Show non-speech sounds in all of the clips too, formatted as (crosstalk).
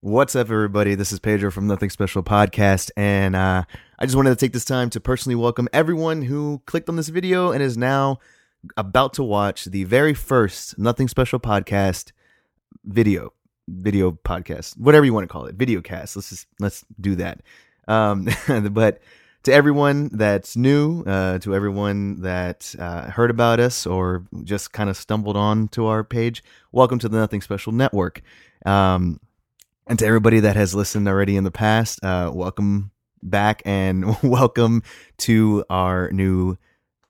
What's up, everybody? This is Pedro from Nothing Special Podcast, and uh, I just wanted to take this time to personally welcome everyone who clicked on this video and is now about to watch the very first Nothing Special Podcast video, video podcast, whatever you want to call it, video cast. Let's just let's do that. Um, (laughs) but to everyone that's new, uh, to everyone that uh, heard about us or just kind of stumbled on to our page, welcome to the Nothing Special Network. Um, and to everybody that has listened already in the past, uh, welcome back and (laughs) welcome to our new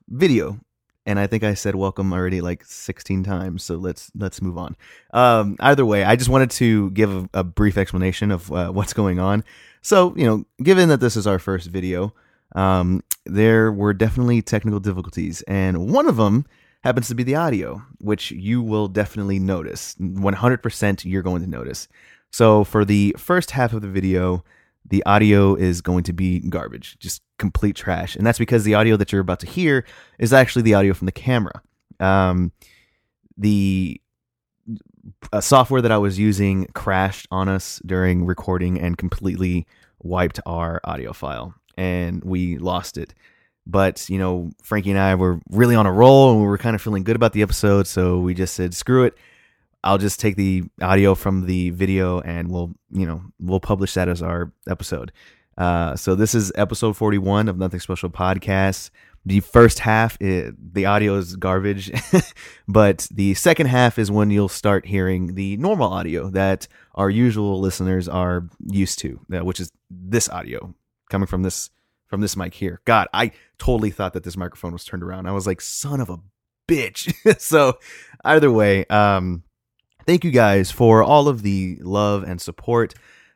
video. And I think I said welcome already like 16 times, so let's let's move on. Um, either way, I just wanted to give a, a brief explanation of uh, what's going on. So, you know, given that this is our first video, um, there were definitely technical difficulties, and one of them happens to be the audio, which you will definitely notice. 100% you're going to notice. So for the first half of the video, the audio is going to be garbage, just complete trash. And that's because the audio that you're about to hear is actually the audio from the camera. Um, the uh, software that I was using crashed on us during recording and completely wiped our audio file, and we lost it. But, you know, Frankie and I were really on a roll and we were kind of feeling good about the episode. So we just said, screw it I'll just take the audio from the video and we'll, you know, we'll publish that as our episode. Uh, so this is episode 41 of Nothing Special Podcast. The first half, it, the audio is garbage, (laughs) but the second half is when you'll start hearing the normal audio that our usual listeners are used to, uh, which is this audio coming from this from this mic here. God, I totally thought that this microphone was turned around. I was like, son of a bitch. (laughs) so either way, um, thank you guys for all of the love and support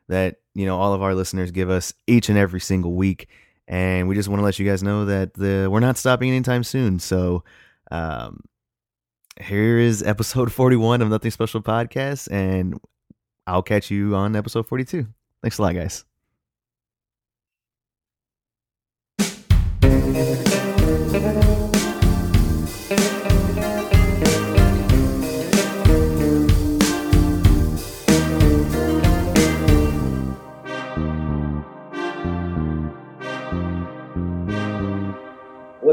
that you know all of our listeners give us each and every single week. And we just want to let you guys know that the, we're not stopping anytime soon. So um, here is (laughs) episode 41 of nothing special podcast and i'll catch you on episode 42 thanks a lot guys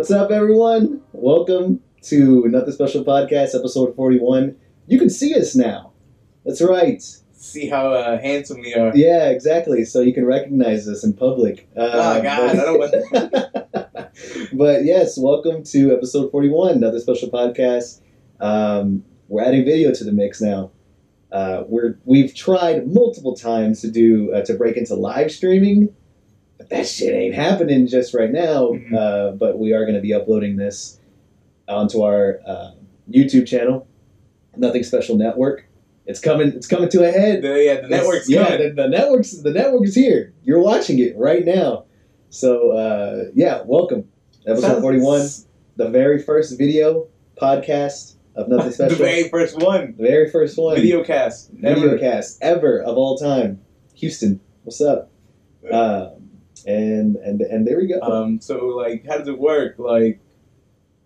What's up, everyone? Welcome to Nothing Special Podcast, episode 41. You can see us now. That's right. See how uh, handsome we are. Yeah, exactly. So you can recognize us in public. Uh, oh, God. But, I don't want (laughs) but yes, welcome to episode 41, Nothing Special Podcast. Um, we're adding video to the mix now. Uh, we're we've tried multiple times to do uh, to break into live streaming that shit ain't happening just right now. Mm-hmm. Uh, but we are going to be uploading this onto our uh, YouTube channel, Nothing Special Network. It's coming. It's coming to a head. The, yeah, the network's yeah. The, the, network's the network is here. You're watching it right now. So uh, yeah, welcome. Episode forty one, the very first video podcast of (laughs) Nothing Special. the very first one. The very first one. Video cast. Video cast ever of all time. Houston, what's up? Uh, and and and there we go. Um, so like, how does it work? Like,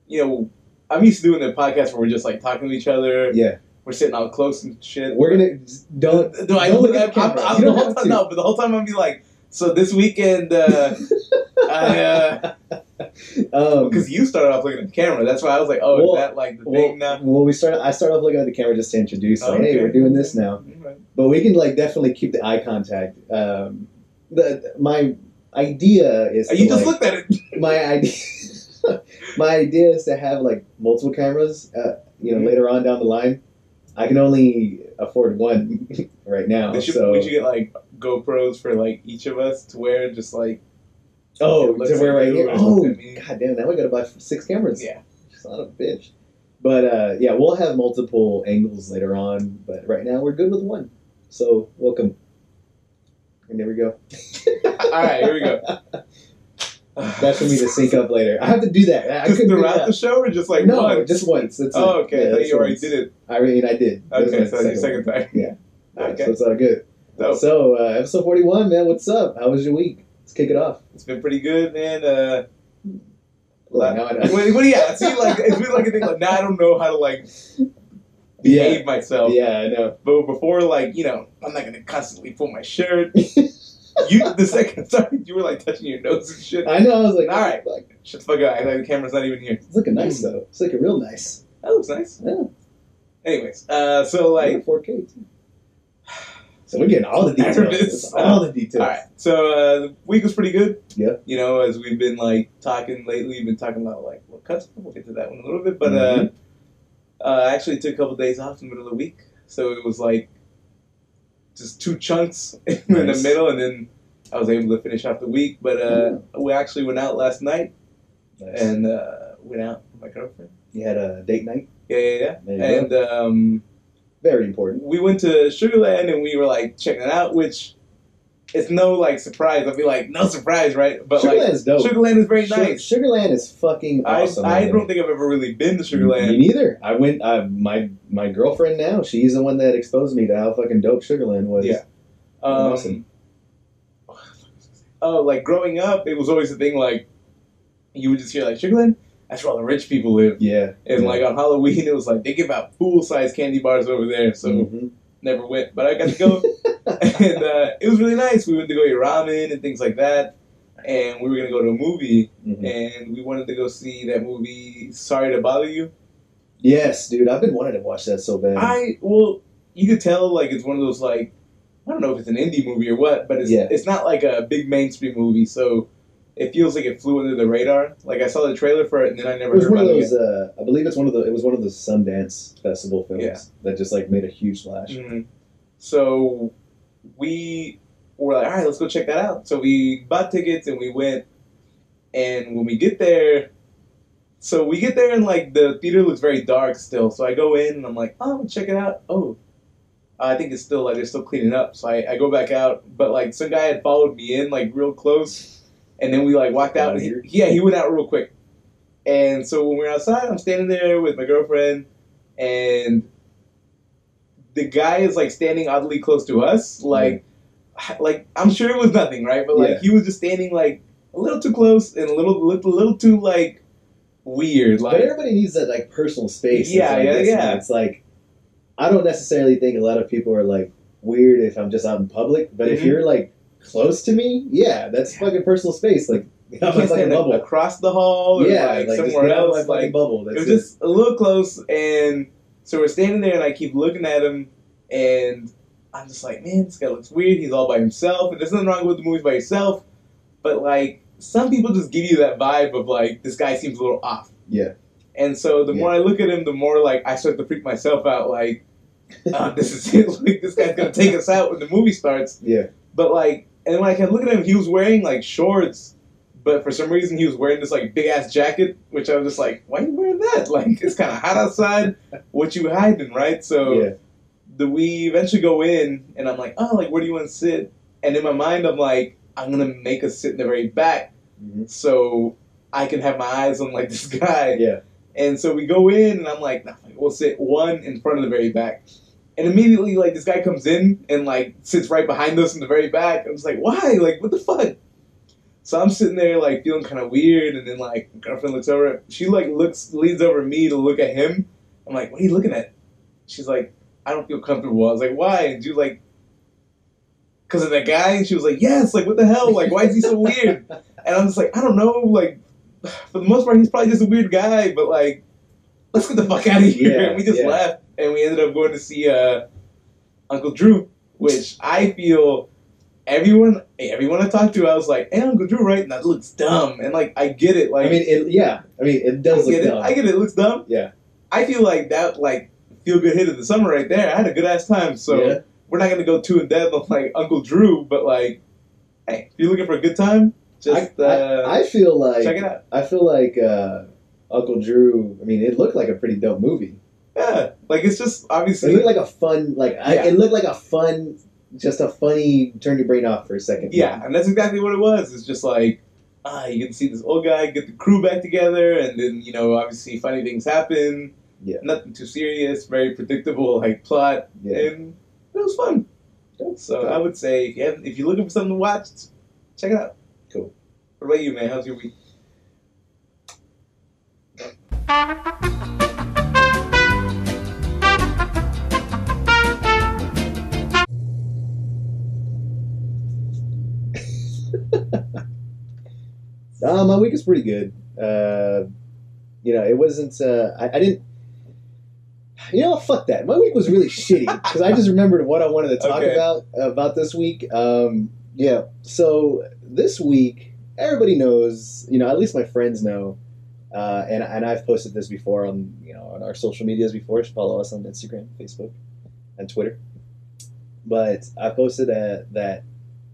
you know, I'm used to doing the podcast where we're just like talking to each other. Yeah. We're sitting all close and shit. We're gonna don't. Do I don't look at I'm, I'm, the whole time, no, but the whole time I'm be like, so this weekend, uh, (laughs) I, uh, because um, you started off looking at the camera. That's why I was like, oh, well, is that like the well, thing now? Well, we started. I started off looking at the camera just to introduce, like, okay. hey, we're doing this now. Right. But we can like definitely keep the eye contact. Um, the my idea is you just like, looked at it. (laughs) My idea, (laughs) my idea is to have like multiple cameras. Uh, you know, mm-hmm. later on down the line, I can only afford one (laughs) right now. You, so would you get like GoPros for like each of us to wear, just like oh, to wear right here? Oh, god damn! Now we gotta buy six cameras. Yeah, son of a bitch. But uh, yeah, we'll have multiple angles later on. But right now, we're good with one. So welcome. And there we go. All right, here we go. (laughs) That's for me to sync up later. I have to do that. I just throughout the show, or just like no, once? just once. That's oh, okay. Yeah, you already once. did it. I mean, I did. Okay, so that's your second time. Yeah. (laughs) Okay. So it's all good. Dope. So uh, episode forty-one, man. What's up? How was your week? Let's kick it off. It's been pretty good, man. Uh, well, now I know. What, what do you? See, like it's been like a thing. Like now I don't know how to like behave Yeah. myself. Yeah, I know. But before, like, you know, I'm not gonna constantly pull my shirt. (laughs) you, the second (laughs) time you were like touching your nose and shit. I know. I was like, All right. like, Shut the fuck up. I like the camera's not even here. it's looking nice though. It's looking real nice. That looks nice. Yeah. Anyways, uh, so like, 4K too. So we're getting all the details. All the details. all right. So uh, the week was pretty good. Yeah. You know, as we've been like talking lately, we've been talking about like what cuts. We'll get to that one a little bit, but Mhm. uh, uh, I actually took a couple days off in the middle of the week, so it was like just two chunks (laughs) in the middle, and then I was able to finish off the week. But uh, we actually went out last night Nice. and uh, went out with my girlfriend. you had a date night. Yeah, yeah, yeah. And um, Very important. we went to Sugarland and we were like checking it out, which it's no like surprise. I'd be like, no surprise, right? But like Sugarland's dope. Sugarland is very Sugar- nice. Sugarland is fucking awesome. I, I don't think I've ever really been to Sugarland. Me neither. I went. I, my my girlfriend now. She's the one that exposed me to how fucking dope Sugarland was. Yeah. Um, Awesome. Oh, like growing up, it was always the thing like you would just hear like Sugarland. That's where all the rich people live. Yeah. And yeah. like on Halloween, it was like they give out full size candy bars over there. So Mhm. Never went, but I got to go. (laughs) and uh, it was really nice. We went to go eat ramen and things like that. And we were gonna go to a movie, Mhm. and we wanted to go see that movie. Sorry to bother you. Yes, dude. I've been wanting to watch that so bad. I well, you could tell like it's one of those like I don't know if it's an indie movie or what, but it's Yeah. it's not like a big mainstream movie, so it feels like it flew under the radar. Like I saw the trailer for it, and then I it never was heard one of about it those. Uh, I believe it's one of the. It was one of the Sundance Festival films Yeah. that just like made a huge splash. Mhm. So we were like, all right, let's go check that out. So we bought tickets and we went, and when we get there. So we get there and like the theater looks very dark still. So I go in and I'm like, oh, check it out. Oh, I think it's still like they're still cleaning up. So I, I go back out, but like some guy had followed me in like real close, and then we like walked out. And he, yeah, he went out real quick. And so when we we're outside, I'm standing there with my girlfriend, and the guy is like standing oddly close to us, like, like I'm sure it was nothing, right? But like Yeah. he was just standing like a little too close and a little, little, little too like weird, But everybody needs that like personal space. Yeah, like yeah, this, yeah. It's like I don't necessarily think a lot of people are like weird if I'm just out in public, but if Mhm. you're like close to me, yeah, that's fucking personal space. Like (laughs) I'm can't like a stand bubble. across the hall or yeah, like, like, somewhere else. Like bubble. it That's was just a little close, and so we're standing there, and I keep looking at him, and I'm just like, man, this guy looks weird. He's all by himself, and there's nothing wrong with the movies by yourself, but like some people just give you that vibe of like this guy seems a little off. Yeah. And so the more I look at him, the more like I start to freak myself out. Like, uh, (laughs) this is it. (laughs) Like this guy's gonna take us out when the movie starts. yeah. But like, and like I looking at him, he was wearing like shorts, but for some reason he was wearing this like big ass jacket, which I was just like, why are you wearing that? (laughs) Like, it's kind of hot outside. What you hiding, right? So yeah. the we eventually go in, and I'm like, oh, like where do you want to sit? And in my mind, I'm like, I'm gonna make us sit in the very back, Mhm. so I can have my eyes on like (laughs) this guy. Yeah. And so we go in, and I'm like, nah, we'll sit one in front of the very back. And immediately, like, this guy comes in and, like, sits right behind us in the very back. I'm just like, why? Like, what the fuck? So I'm sitting there, like, feeling kind of weird. And then, like, my girlfriend looks over. She, like, looks, leans over me to look at him. I'm like, what are you looking at? She's like, I don't feel comfortable. I was like, why? And was like, because of that guy? And she was like, yes. Like, what the hell? Like, why is he so (laughs) weird? And I'm just like, I don't know. Like, (sighs) for the most part, he's probably just a weird guy, but like, let's get the fuck (laughs) out of here. Yeah, and we just yeah. left, and we ended up going to see uh, Uncle Drew, which I feel everyone, everyone I talked to, I was like, hey, Uncle Drew, right? And that looks dumb, and like, I get it. Like, I mean, it, yeah. I mean, it I does look get it. dumb. I get it. It looks dumb. Yeah. I feel like that, like, feel good hit of the summer right there. I had a good ass time. So Yeah. we're not gonna go too in depth on like Uncle Drew, but like, hey, if you're looking for a good time, just I, uh, I, I feel like check it out. I feel like uh, Uncle Drew. I mean, it looked like a pretty dope movie. Yeah, like it's just obviously. It looked like a fun, like I, Yeah. it looked like a fun, just a funny turn your brain off for a second. yeah, and that's exactly what it was. It's just like ah, you get to see this old guy get the crew back together, and then you know obviously funny things happen. Yeah. nothing too serious, very predictable like plot, yeah. and it was fun. So I would say if you have, if you're looking for something to watch, check it out. Cool. What about you, man? How's your week? Uh, my week is pretty good. Uh, you know, it wasn't. Uh, I, I didn't. You know, fuck that. My week was really shitty because I just remembered what I wanted to talk Okay. about about this week. Um, yeah. So this week, everybody knows. You know, at least my friends know. Uh, and and I've posted this before on you know on our social medias before. Follow us on Instagram, Facebook, and Twitter. But I posted uh, that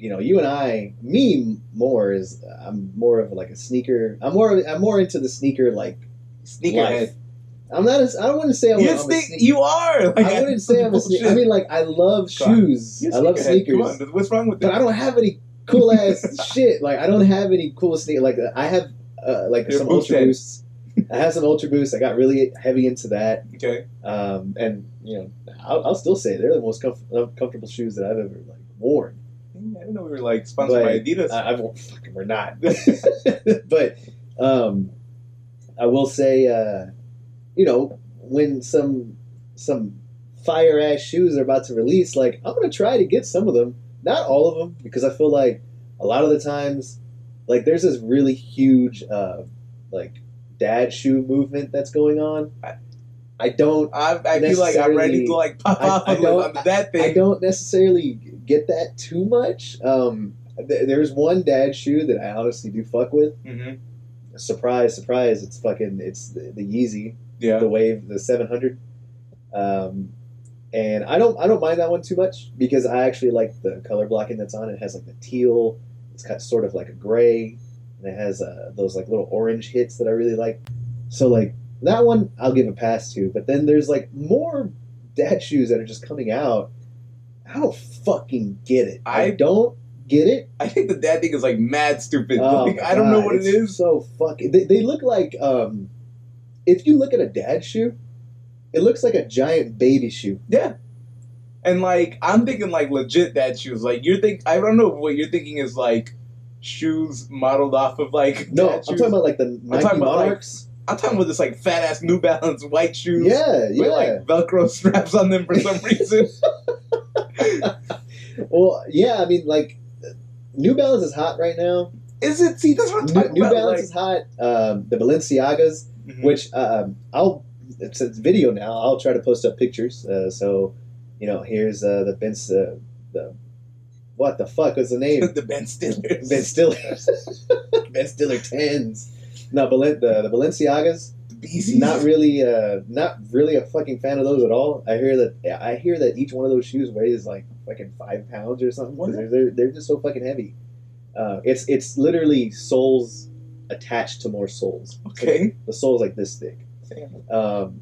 you know you and I, me more is I'm more of like a sneaker. I'm more I'm more into the sneaker like Sneakerhead. life. I'm not. A, I don't want to say I'm, You, I'm a sneak, sneak- you are. Like, I wouldn't say I'm a sneaker. I mean, like I love shoes. A I love sneakers, on, what's wrong with but that? I don't have any cool (laughs) ass shit. Like I don't have any cool sneakers. Like I have uh, like You're some Ultra head. Boosts. I have some Ultra Boosts. I got really heavy into that, Okay. um, and you know, I'll, I'll still say they're the most comf- comfortable shoes that I've ever like worn. I didn't know we were like sponsored But by Adidas. I, I've fucking we're not, (laughs) but um, I will say, uh, you know, when some some fire ass shoes are about to release, like I'm gonna try to get some of them, not all of them, because I feel like a lot of the times, like there's this really huge, uh, like dad shoe movement that's going on. I- I don't I, I feel like I'm ready to like pop off I on, don't- on that thing. I don't necessarily get that too much. Um, th- there's one dad shoe that I honestly do fuck with. hmm Surprise, surprise! It's fucking it's the, the Yeezy, Yeah. the Wave, the 700. Um, and I don't I don't mind that one too much because I actually like the color blocking that's on it. It has like the teal. It's got sort of like a gray, and it has uh, those like little orange hits that I really like. So like that one I'll give a pass to. But then there's like more dad shoes that are just coming out. I don't fucking get it. I, I- don't get it. I think the dad thing is like mad stupid. Oh Like, I don't know what it it's. So fucking. They, they look like um, if you look at a dad shoe, it looks like a giant baby shoe. Yeah. And like I'm thinking like legit dad shoes. Like you're think I don't know what you're thinking is like shoes modeled off of like No, I'm talking about like the Nike talking about, like, Monarchs. I'm talking about this like fat ass New Balance white shoes. yeah, yeah. With like Velcro straps on them for some (laughs) reason. well, yeah. I mean, like New Balance is hot right now. Is it? See, that's what I'm New, talking New about. Balance like, is hot. Um, the Balenciagas, Mhm. which um, I'll it's, it's video now. I'll try to post up pictures. Uh, so you know, here's uh, the Benz. Uh, the what the fuck was the name? (laughs) the Ben Stillers. Ben Stiller. (laughs) ben Stiller tens. No, Balen- the the Balenciagas. BCs. Not really. Uh, not really a fucking fan of those at all. I hear that. I hear that each one of those shoes weighs like fucking five pounds or something. They're, they're they're just so fucking heavy. Uh, it's it's literally soles attached to more soles. Okay. The sole's like this thick. Um,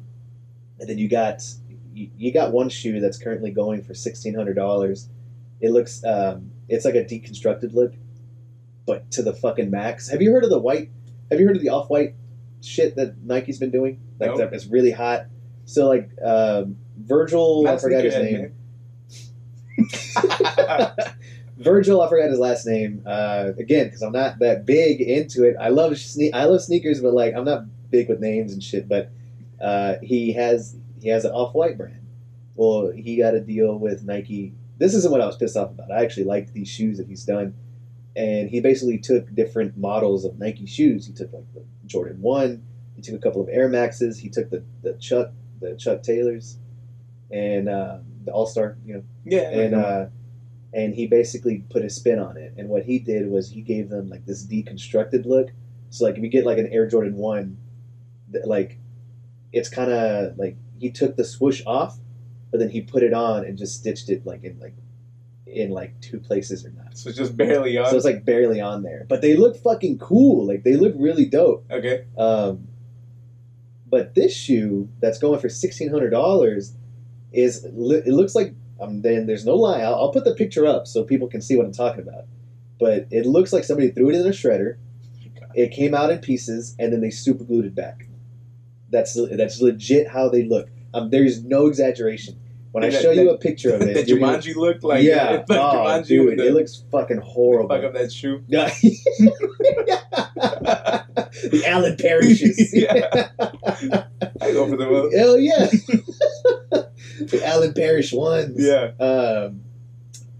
and then you got you, you got one shoe that's currently going for sixteen hundred dollars. It looks um, it's like a deconstructed look, but to the fucking max. Have you heard of the white? Have you heard of the off white shit that Nike's been doing? Like No. that it's really hot. So like um, Virgil, I forgot his name. (laughs) Virgil, I forgot his last name. Uh, again, because I'm not that big into it. I love sne- I love sneakers, but like I'm not big with names and shit. But uh, he has he has an off white brand. Well, he got a deal with Nike. This isn't what I was pissed off about. I actually like these shoes that he's done, and he basically took different models of Nike shoes. He took like the Jordan One. He took a couple of Air Maxes. He took the the Chuck the Chuck Taylors, and uh, the All Star. You know yeah. and uh, and he basically put a spin on it. And what he did was he gave them like this deconstructed look. So like if you get like an Air Jordan one, th- like it's kind of like he took the swoosh off, but then he put it on and just stitched it like in like in like two places or not. so it's just barely on. So it's like barely on there, but they look fucking cool. Like they look really dope. okay. Um, but this shoe that's going for sixteen hundred dollars is it looks like um, then there's no lie. I'll, I'll put the picture up so people can see what I'm talking about. But it looks like somebody threw it in a shredder. It came out in pieces, and then they super glued it back. That's that's legit how they look. Um, there's no exaggeration. When I That- show you a picture of (laughs) it, that gonna- Jumanji looked like yeah, it's (laughs) like oh, dude, the, it looks fucking horrible. fuck up that shoe. (laughs) The Alan Parrishes. Yeah. I go for the most. Hell yeah. the Alan Parrish ones. Yeah. Um,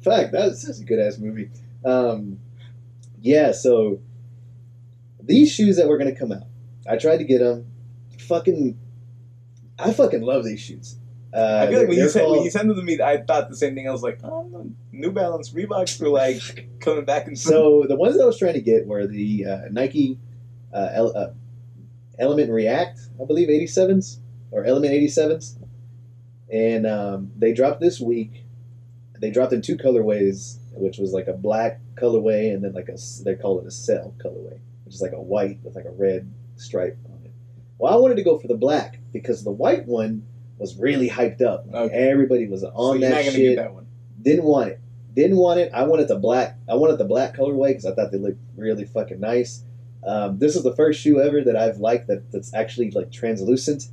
fuck, that's, that's a good ass movie. Um, yeah, so these shoes that were gonna come out, I tried to get them. Fucking, I fucking love these shoes. Uh, I feel like when you said when you sent them to me, I thought the same thing. I was like, oh, New Balance, Reeboks were like (laughs) coming back and So the ones that I was trying to get were the uh, Nike uh, El- uh, Element React, I believe, 87s or Element 87s, and um, they dropped this week. They dropped in two colorways, which was like a black colorway and then like a they call it a sail colorway, which is like a white with like a red stripe on it. Well, I wanted to go for the black because the white one was really hyped up. Like, Okay. Everybody was so on you're that shit get that one. didn't want it. Didn't want it. I wanted the black. I wanted the black colorway because I thought they looked really fucking nice. Um, this is the first shoe ever that I've liked that that's actually like translucent.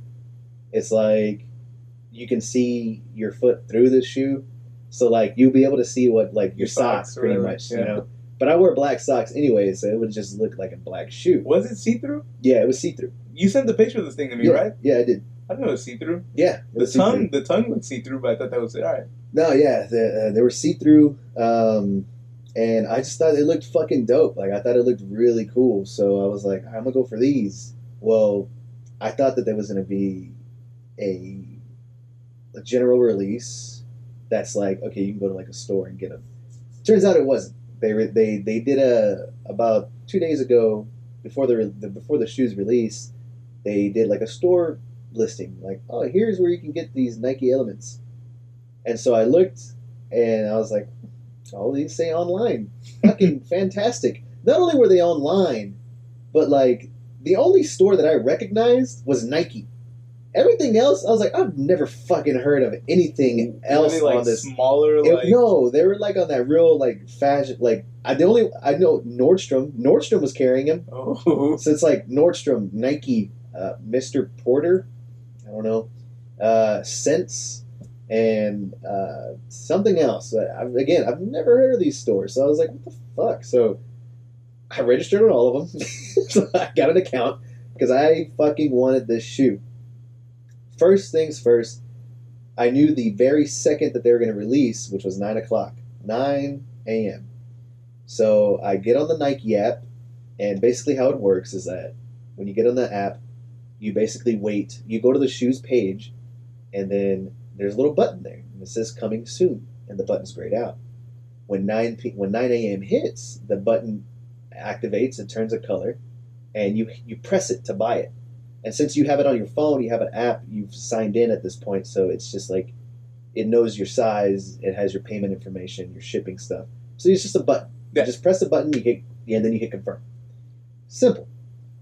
It's like you can see your foot through the shoe, so like you'll be able to see what like your, Your socks, socks pretty much. yeah. You know. But I wear black socks anyway, so it would just look like a black shoe. Was it see through? Yeah, it was see through. You sent the picture of this thing to me, yeah, right? Yeah, I did. I didn't know it was see through. Yeah, The tongue, the tongue looked see through, but I thought that was it. All right. No, yeah, the, uh, they were see through, um, and I just thought it looked fucking dope. Like I thought it looked really cool, so I was like, I'm gonna go for these. Well, I thought that there was gonna be a, a general release that's like, okay, you can go to like a store and get them. Turns out it wasn't. They re- they they did a about two days ago before the, re- the before the shoes release, they did like a store listing, like, oh, here's where you can get these Nike Elements. And so I looked and I was like, all these say online. (laughs) Fucking fantastic. Not only were they online, but like the only store that I recognized was Nike. Everything else, I was like, I've never fucking heard of anything else they, like on this. smaller, It- like no, they were like on that real like fashion. Like I the only I know Nordstrom. Nordstrom was carrying them. oh, So it's like Nordstrom, Nike, uh, Mr. Porter, don't know, uh, Sense, and uh, something else. I've, again, I've never heard of these stores, so I was like, what the fuck? So I registered on all of them. (laughs) so I got an account because I fucking wanted this shoe. First things first, I knew the very second that they were going to release, which was 9 o'clock, 9 a.m. So I get on the Nike app, and basically how it works is that when you get on the app, you basically wait. You go to the shoes page, and then there's a little button there, and it says "Coming soon," and the button's grayed out. When nine p- when nine a.m. hits, the button activates. It turns a color, and you you press it to buy it. And since you have it on your phone, you have an app. You've signed in at this point, so it's just like it knows your size. It has your payment information, your shipping stuff. So it's just a button. Yeah. You just press the button. You hit, and then you hit confirm. Simple.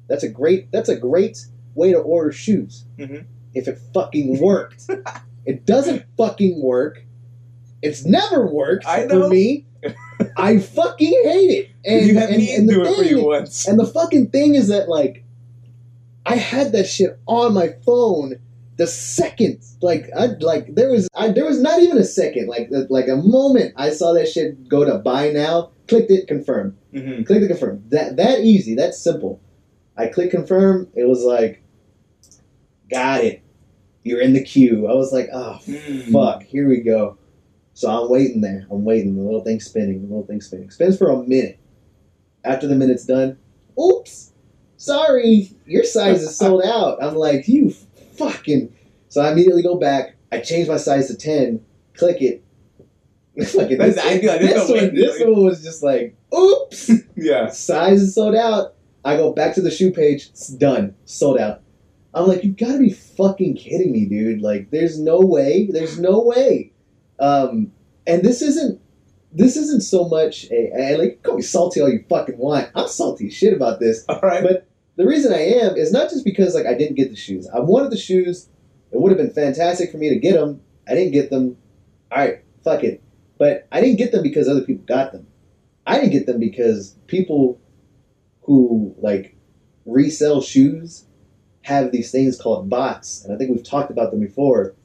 That's a great. That's a great way to order shoes. Mhm. If it fucking worked, (laughs) it doesn't fucking work. It's never worked for me. I fucking hate it. (laughs) And you had and, me and do it for you once. and the fucking thing is that like, I had that shit on my phone the second like I like there was I, there was not even a second like like a moment I saw that shit go to buy now clicked it confirm hmm click to confirm that that easy that simple I click confirm it was like got it. You're in the queue. I was like oh Mm. fuck here we go. So I'm waiting there. I'm waiting. The little thing spinning. The little thing spinning. Spins for a minute. After the minute's done oops sorry your size is sold (laughs) out. I'm like you fucking so I immediately go back. I change my size to 10 click it. (laughs) Fucking this, I feel like there's this one, this one was just like, oops, (laughs) Yeah. size is sold out. I go back to the shoe page, it's done, sold out. I'm like, you've gotta be fucking kidding me, dude. Like, there's no way, there's no way. Um, and this isn't, this isn't so much a, and like, call me salty all you fucking want. I'm salty as shit about this. (laughs) All right. But the reason I am is not just because like I didn't get the shoes. I wanted the shoes. It would have been fantastic for me to get them. I didn't get them. All right, fuck it. But I didn't get them because other people got them. I didn't get them because people who like resell shoes have these things called bots, and I think we've talked about them before.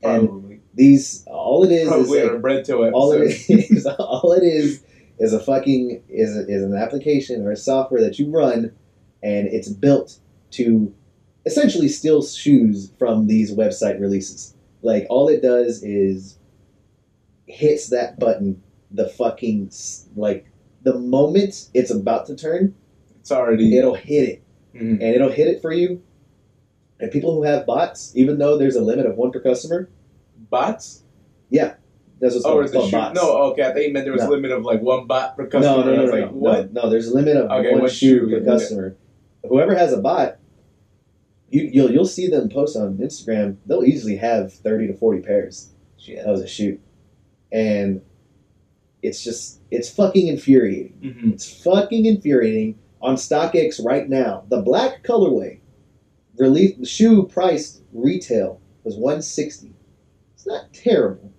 And Probably. these, all it is, Probably is like, a bread to all it is, (laughs) all it is, is a fucking is a, is an application or a software that you run, and it's built to essentially steal shoes from these website releases. Like all it does is hits that button, the fucking like the moment it's about to turn, It's already. it'll hit it, Mhm. and it'll hit it for you. And people who have bots, even though there's a limit of one per customer, Bots? Yeah, that's what's Oh, called, or it's is the called bots. No, okay. I thought you meant there was No. a limit of like one bot per customer. no, no, no, no, like, no, what? no. There's a limit of Okay, one one shoe per customer. Whoever has a bot, you, you'll you'll see them post on Instagram. They'll easily have thirty to forty pairs. Shit. That was a shoot, and it's just it's fucking infuriating. Mhm. It's fucking infuriating. On StockX right now, the black colorway, release the shoe priced retail was one sixty. It's not terrible,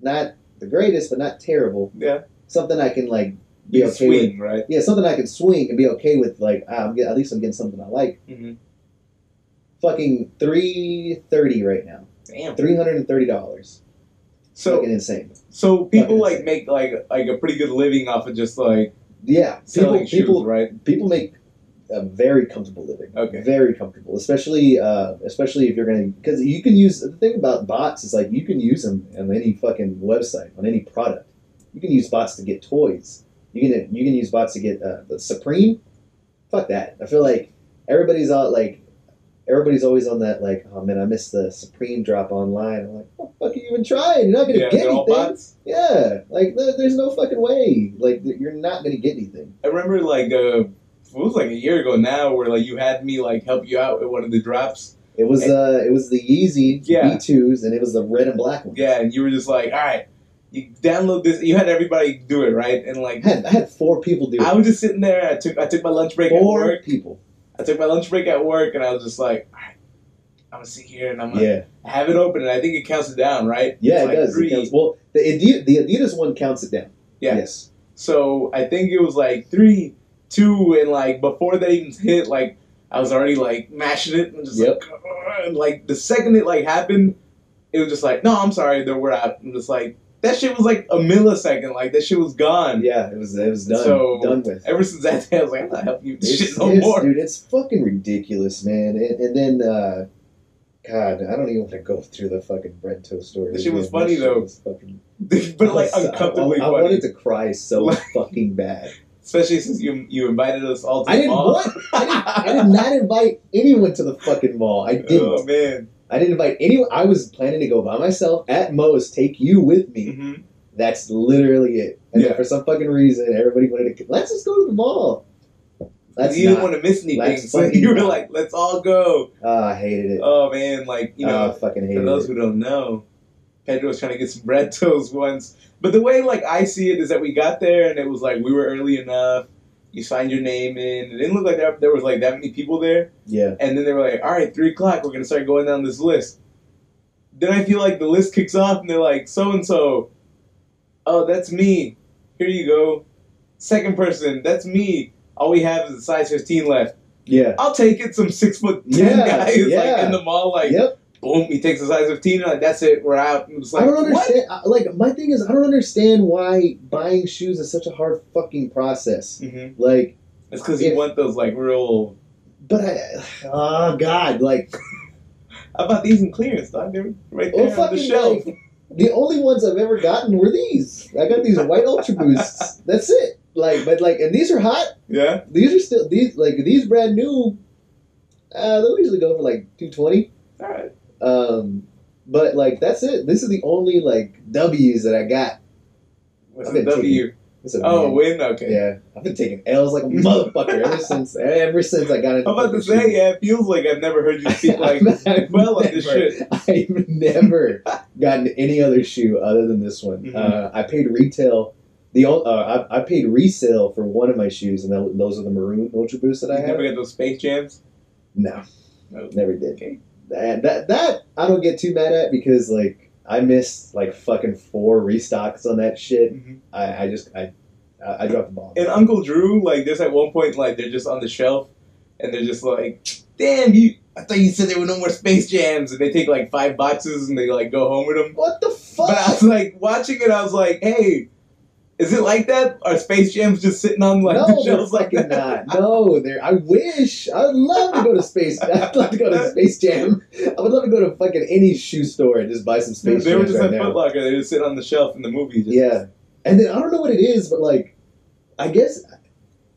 not the greatest, but not terrible. Yeah. Something I can like be You okay with. swing, right? Yeah, something I can swing and be okay with. Like ah, I'm get, at least I'm getting something I like. Mhm. Fucking three thirty right now. Damn. Three hundred and thirty dollars. So, fucking insane. so people fucking like insane. make like like a pretty good living off of just like Yeah, people shoes, people right? people make a very comfortable living. Okay. Very comfortable, especially uh, especially if you're gonna because you can use the thing about bots is like you can use them on any fucking website on any product. You can use bots to get toys. You can you can use bots to get uh, the Supreme. Fuck that. I feel like everybody's out like everybody's always on that like oh man I missed the Supreme drop online. I'm like what the fuck are you even trying? You're not gonna Yeah, get anything. bots. Yeah, like there, there's no fucking way. Like you're not gonna get anything. I remember like uh, it was like a year ago now, where like you had me like help you out with one of the drops. It was uh, it was the Yeezy Yeah. V2s, and it was the red and black ones. Yeah, and you were just like, all right, you download this. You had everybody do it, right? And like I had, I had four people do it. I was just sitting there. I took I took my lunch break four people. I took my lunch break at work, and I was just like, all right, I'm gonna sit here and I'm gonna Yeah, have it open, and I think it counts it down, right? yeah, it does. It counts- well, the Adidas, the Adidas one counts it down. Yeah. Yes. So I think it was like three, two, and like before that even hit, like I was already like mashing it and just Yep. like, and like the second it like happened, it was just like, no, I'm sorry, there we're out. I'm just like that shit was like a millisecond, like that shit was gone. Yeah, it was it was done So, done with. Ever since that day, I was like, I'm not helping you with this shit no more. dude. It's fucking ridiculous, man. And, and then, uh, God, I don't even want to go through the fucking Bred Toe story. That shit was. Funny, though. was fucking, (laughs) but like I was- uncomfortably I, I, funny, wanted to cry so (laughs) Like- fucking bad. especially since you you invited us all to I the didn't mall. want. I didn't, I did not invite anyone to the fucking mall. I (laughs) didn't. Oh man. I didn't invite anyone. I was planning to go by myself. At most, take you with me. hmm That's literally it. And Yeah. then for some fucking reason, everybody wanted to. Let's just go to the mall. That's you didn't want to miss anything, so (laughs) you were not. like, "Let's all go." Ah, I hated it. Oh man, like you know, I fucking for those it. who don't know, Pedro was trying to get some bread (laughs) toast once. But the way like I see it is that we got there and it was like we were early enough. You signed your name in. It didn't look like that, there was like that many people there. Yeah. And then they were like, "All right, three o'clock. We're gonna start going down this list." Then I feel like the list kicks off and they're like, "So and so, oh, that's me. Here you go. Second person, that's me. All we have is a size fifteen left. Yeah. I'll take it. Some six foot ten Yeah, guys like yeah. in the mall, like yep. Boom, he takes a size fifteen. Like that's it. We're out. Like, I don't understand. I- Like my thing is, I don't understand why buying shoes is such a hard fucking process. Mhm. Like, It's because you want those like real. but I, oh god, like (laughs) How about these in clearance? Dog? They're right Oh, there on the fucking shelf. like, the only ones I've ever gotten were these. I got these white Ultra Boosts. (laughs) That's it. Like, but like, and these are hot. Yeah. These are still these like these brand new. Uh, they'll usually go for like two twenty. All right. Um, but like that's it. This is the only like W's that I got. What's I've the W? It's a Oh, win. win. Okay. yeah. I've been taking L's like a motherfucker ever (laughs) since ever since I got into. I'm about to say, yeah, it feels like I've never heard you (laughs) speak like I've well of this shit. (laughs) I've never gotten any other shoe other than this one. Mhm. Uh, I paid retail. The uh, I, I paid resale for one of my shoes, and that, those are the maroon Ultra Boosts that I You have. never get those Space Jams? No, No. never did. Okay. That, that that I don't get too mad at because like I missed like fucking four restocks on that shit. Mhm. I, I just I I, I dropped the ball. And Uncle Drew, like, there's at one point, like, they're just on the shelf, and they're just like, "Damn, you! I thought you said there were no more Space Jams." And they take like five boxes and they like go home with them. what the fuck? But I was like watching it, I was like, "Hey, is it like that? Are Space Jams just sitting on like no, the shelves like that?" not. No, they're. I wish. I would love to go to space. (laughs) I'd love to go to Space Jam. I would love to go to fucking any shoe store and just buy some Space they were just right at. Foot Locker. They just sit on the shelf in the movie. Just, Yeah, and then I don't know what it is, but like, I guess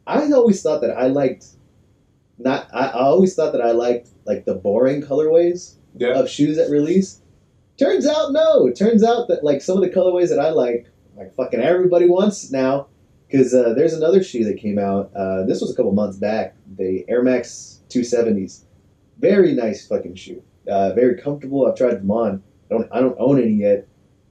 I always thought that I liked not. I, I always thought that I liked like the boring colorways Yeah. of shoes at release. Turns out, no. It turns out that like some of the colorways that I like, like fucking everybody wants now. Because uh, there's another shoe that came out. Uh, this was a couple months back. The Air Max 270s. Very nice fucking shoe. Uh, very comfortable. I've tried them on. I don't. I don't own any yet.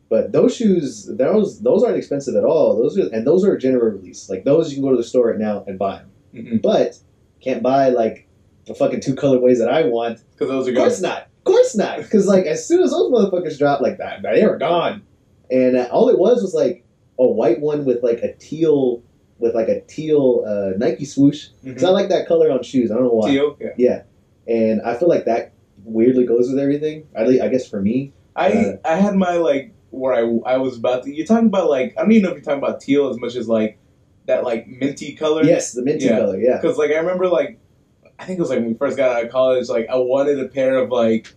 But those shoes, those those aren't expensive at all. Those are and those are a general release. Like those, you can go to the store right now and buy them. Because But can't buy like the fucking two colorways that I want Because those are of course not. Of course not. Because like as soon as those motherfuckers dropped like that, they were gone. And uh, all it was was like a white one with like a teal with like a teal uh, Nike swoosh. Because I like that color on shoes. I don't know why. Teal. Yeah. Yeah. And I feel like that weirdly goes with everything. I, I guess for me. I Uh, I had my like where I I was about to. You're talking about like I don't even know if you're talking about teal as much as like that like minty color. Yes, the minty Yeah. color. Yeah. Because like I remember like I think it was like when we first got out of college. Like I wanted a pair of like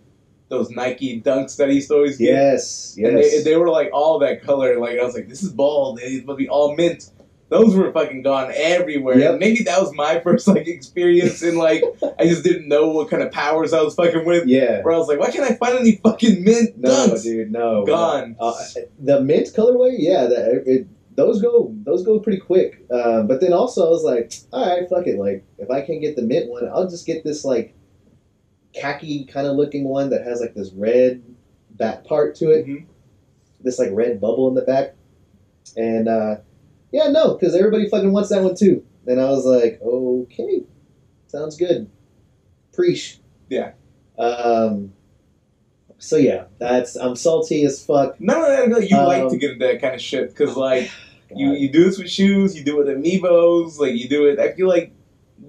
those Nike Dunks that he to always get. Yes. Yes. And they, they were like all that color. Like I was like, this is bald. It's They must be all mint. Those were fucking gone everywhere. Yep. Maybe that was my (laughs) first like experience in like I just didn't know what kind of powers I was fucking with. yeah. Where I was like, why can't I find any fucking mint No, dunks? dude. No. Gone. Uh, the mint colorway, yeah, that it, those go those go pretty quick. Um, but then also I was like, all right, fuck it. Like if I can't get the mint one, I'll just get this like khaki kind of looking one that has like this red back part to it, Mhm. this like red bubble in the back. And uh, yeah, no, because everybody fucking wants that one too. And I was like, okay, sounds good. Preach. Yeah. Um. So yeah, that's I'm salty as fuck. No, no, no. You like Um, to get that kind of shit because like (sighs) you you do this with shoes, you do it with amiibos, like you do it. I feel like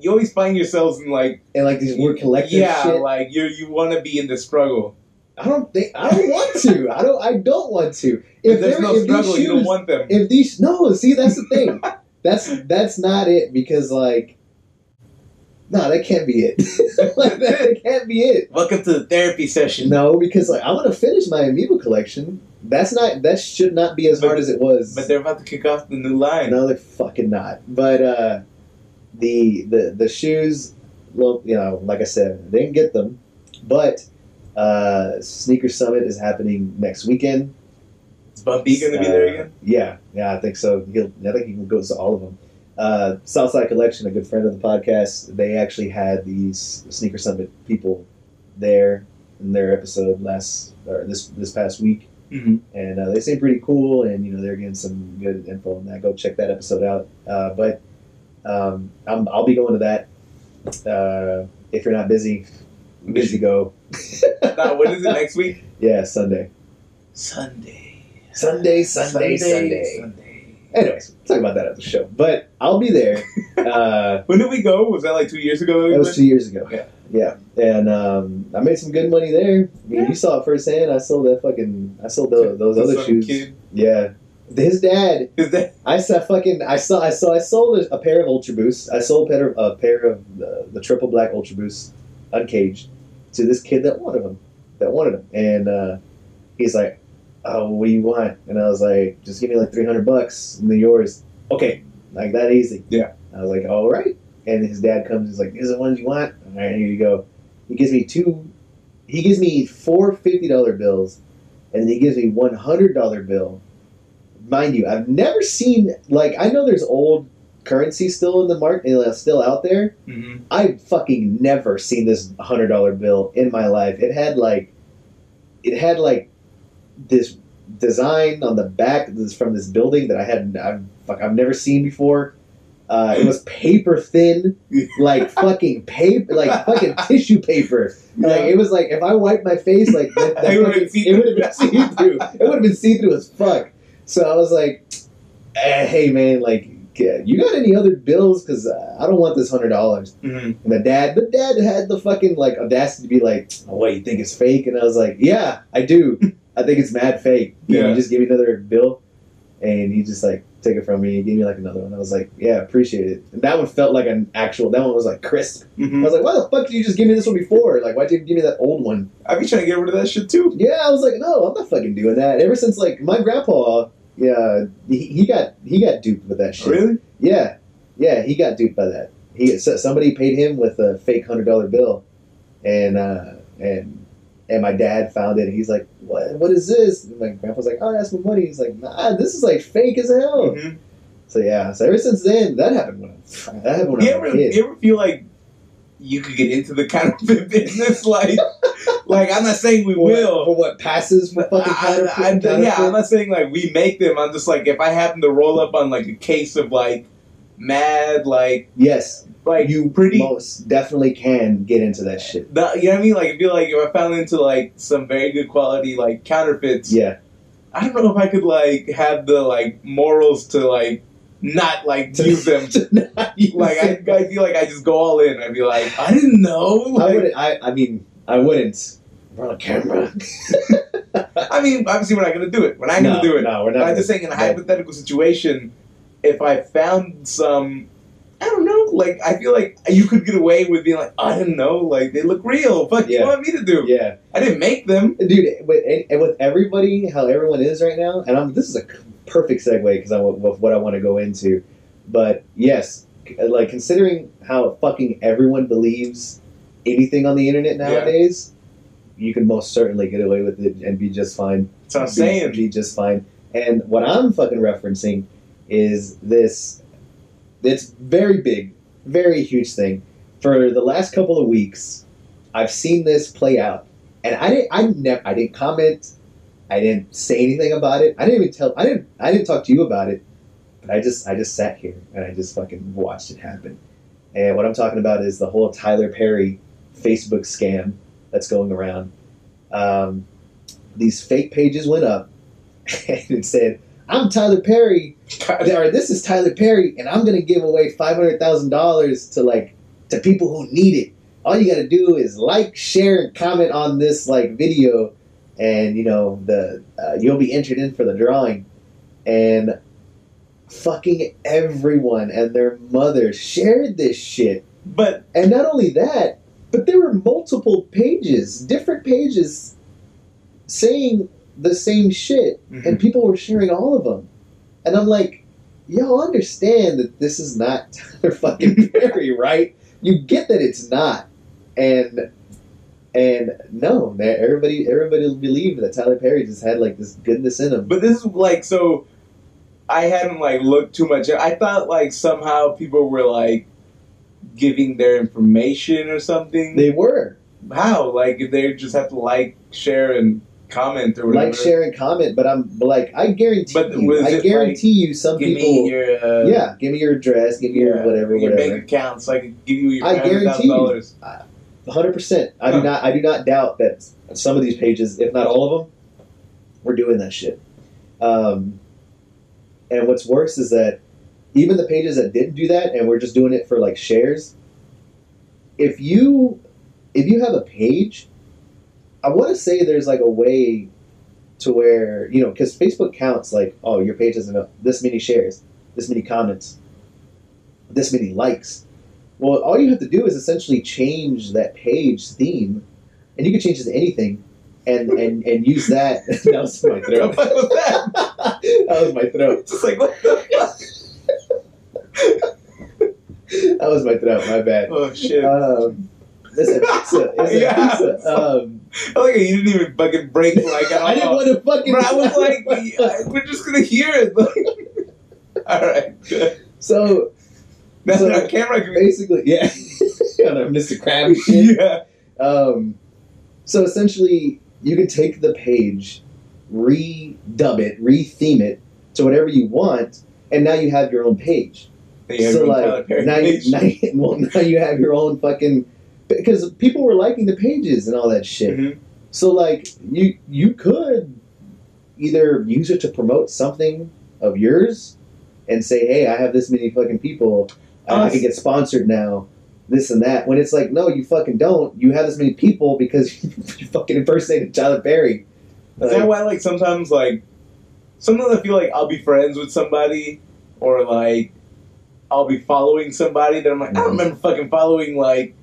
you always find yourselves in like and like these weird collector yeah, shit. like you you want to be in the struggle. I don't think I don't want to. I don't. I don't want to. If there's no if these struggle, you don't want them. If these no, see that's the thing. that's that's not it because like, no, that can't be it. (laughs) like that, that can't be it. Welcome to the therapy session. No, because like I want to finish my amiibo collection. That's not. That should not be as But- hard as it was. But they're about to kick off the new line. No, they're fucking not. But uh, the the the shoes, well, you know, like I said, they didn't get them. But uh, Sneaker Summit is happening next weekend. Is Bumpy gonna be Uh, there again? Yeah, yeah, I think so. He'll, I think he can go to all of them. Uh, Southside Collection, a good friend of the podcast, they actually had these Sneaker Summit people there in their episode last or this this past week Mm-hmm. and uh, they seem pretty cool and you know they're getting some good info on that go check that episode out uh, but um, I'm, i'll be going to that uh, if you're not busy busy go now, when is it next week? (laughs) yeah sunday Sunday. Sunday, Sunday, Sunday. Sunday. anyways we'll talk about that at the show but i'll be there (laughs) uh, When did we go? Was that like two years ago? That that was two years ago Yeah. yeah and um, i made some good money there I mean, Yeah. you saw it firsthand i sold that fucking i sold those, those other shoes Kid. yeah his dad Is that I saw fucking. I saw. I saw. I sold a, pair of Ultra Boosts. I sold a pair, a pair of the, the triple black Ultra Boosts, uncaged, to this kid that wanted them. That wanted them, and uh, he's like, "Oh, what do you want?" And I was like, "Just give me like three hundred bucks, and then yours." Okay, like that easy. Yeah. I was like, "All right." And his dad comes. He's like, "These are the ones you want." All right, here you go. He gives me two. He gives me four fifty dollar bills, and then he gives me one hundred dollar bill mind you, I've never seen like I know there's old currency still in the market, uh, still out there. mm-hmm. I've fucking never seen this hundred dollar bill in my life. It had like, it had like this design on the back this from this building that I had I've fuck I've never seen before. Uh, it was paper thin, (laughs) like fucking paper, like fucking tissue paper. Like it was like if I wiped my face, like that, that (laughs) It would've been see-through. it would have been see through. It would have been see through as fuck. So I was like, eh, "Hey man, like, you got any other bills? Because uh, I don't want this hundred dollars." Mm-hmm. And the dad, the dad had the fucking like audacity to be like, "Oh, what you think it's fake?" And I was like, "Yeah, I do. I think it's mad fake." Yeah. Just give me another bill, and he just like took it from me. He gave me like another one. I was like, "Yeah, appreciate it." And that one felt like an actual. That one was like crisp. I Mm-hmm. was like, "Why the fuck did you just give me this one before? Like, why did you give me that old one?" I'd be trying to get rid of that shit too. Yeah, I was like, "No, I'm not fucking doing that." Ever since like my grandpa Yeah, he, he got he got duped with that shit. Really? Yeah, yeah, he got duped by that. He somebody paid him with a fake hundred dollar bill, and uh, and and my dad found it. and He's like, "What? What is this?" And my grandpa's like, "Oh, that's my money." He's like, "Nah, this is like fake as hell." Mhm. So yeah, so ever since then, that happened when I, that happened when You I was ever, a kid. you ever feel like you could get into the counterfeit (laughs) business? Like, like I'm not saying we will. for what passes for fucking counterfeit- I, I, yeah, counterfeit? I'm not saying like we make them. I'm just like if I happen to roll up on like a case of like mad like yes, like you pretty. most definitely can get into that shit. The, you know what I mean? Like I feel like if I found into like some very good quality like counterfeits, Yeah, I don't know if I could like have the like morals to like not like use (laughs) them. (laughs) like I, I feel like I just go all in. I'd be like, I didn't know. I wouldn't. I, I mean, I wouldn't. We're on camera. (laughs) I mean, obviously we're not gonna do it. We're not no, gonna do it. No, we're not. I'm just saying, in a hypothetical situation, if I found some, I don't know, like I feel like you could get away with being like, I don't know, like they look real. Fuck, you Yeah. want me to do? Yeah, I didn't make them. dude. With, and with everybody, how everyone is right now, and I'm. This is a perfect segue because I with what I want to go into. But yes, like considering how fucking everyone believes anything on the internet Yeah. nowadays, you can most certainly get away with it and be just fine. That's what I'm saying. be just fine. And what I'm fucking referencing is this. It's very big, very huge thing. For the last couple of weeks, I've seen this play out, and I didn't. I never. I didn't comment. I didn't say anything about it. I didn't even tell. I didn't. I didn't talk to you about it. But I just. I just sat here and I just fucking watched it happen. And what I'm talking about is the whole Tyler Perry Facebook scam that's going around. Um, these fake pages went up, (laughs) and it said, "I'm Tyler Perry." or this is Tyler Perry, and I'm gonna give away five hundred thousand dollars to like to people who need it. All you gotta do is like, share, and comment on this like video, and you know the uh, you'll be entered in for the drawing. And fucking everyone and their mother shared this shit, But and not only that, but there were multiple pages, different pages, saying the same shit and people were sharing all of them. And I'm like, y'all understand that this is not (laughs) Tyler fucking Perry, right? You get that it's not, and and no, man, everybody everybody believed that Tyler Perry just had like this goodness in him. but this is like so. I hadn't like looked too much. I thought like somehow people were like giving their information or something. They were How? Like if they just have to like, share, and comment or whatever. like, share, and comment, but I'm but like I guarantee But you, I guarantee you, some Give people, me your uh, yeah, give me your address, give me your whatever, your whatever. bank account so I can give you your I guarantee you. Hundred percent. I do not. I do not doubt that some of these pages, if not all of them, were doing that shit. Um, and what's worse is that even the pages that didn't do that and were just doing it for like shares. If you if you have a page, I want to say there's like a way to where you know because Facebook counts like oh your page has enough this many shares, this many comments, this many likes. Well, all you have to do is essentially change that page theme, and you can change it to anything, and and and use that. (laughs) that was my throat. (laughs) the fuck was that? that was my throat. Just like what the fuck? (laughs) That was my throat. My bad. Oh shit! Um, it's a pizza. It's a Yeah. pizza. Um, I like you didn't even fucking break like all. I didn't want to fucking. Bro, I was like, we're just gonna hear it. all right, good. so That's So- a camera. Can basically, yeah. I know, Mr. Krabs shit. yeah. Um, so essentially, you can take the page, redub it, re-theme it to whatever you want, and now you have your own page. So your own Tyler like now you, now you, (laughs) well, now you have your own fucking because people were liking the pages and all that shit. Mhm. So like you you could either use it to promote something of yours and say, hey, I have this many fucking people, I, can get sponsored now. This and that. When it's like, no, you fucking don't. You have this many people because (laughs) you fucking impersonated Tyler Perry. Is that why, like, sometimes, like, sometimes I feel like I'll be friends with somebody, or like, I'll be following somebody that I'm like, I don't mm-hmm. remember fucking following like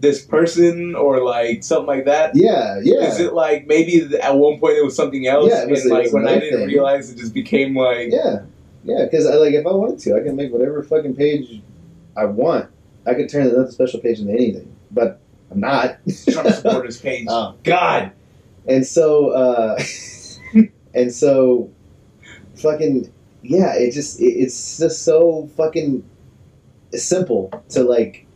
this person or like something like that? Yeah, yeah. Is it like maybe at one point it was something else, Yeah, it was- and like when I didn't thing. realize, it just became like Yeah, yeah. Because I like if I wanted to, I can make whatever fucking page I want. I could turn another special page into anything, but I'm not. Trump supporters (laughs) page. Oh God! And so, uh, (laughs) and so, fucking yeah. It just it, it's just so fucking simple to like.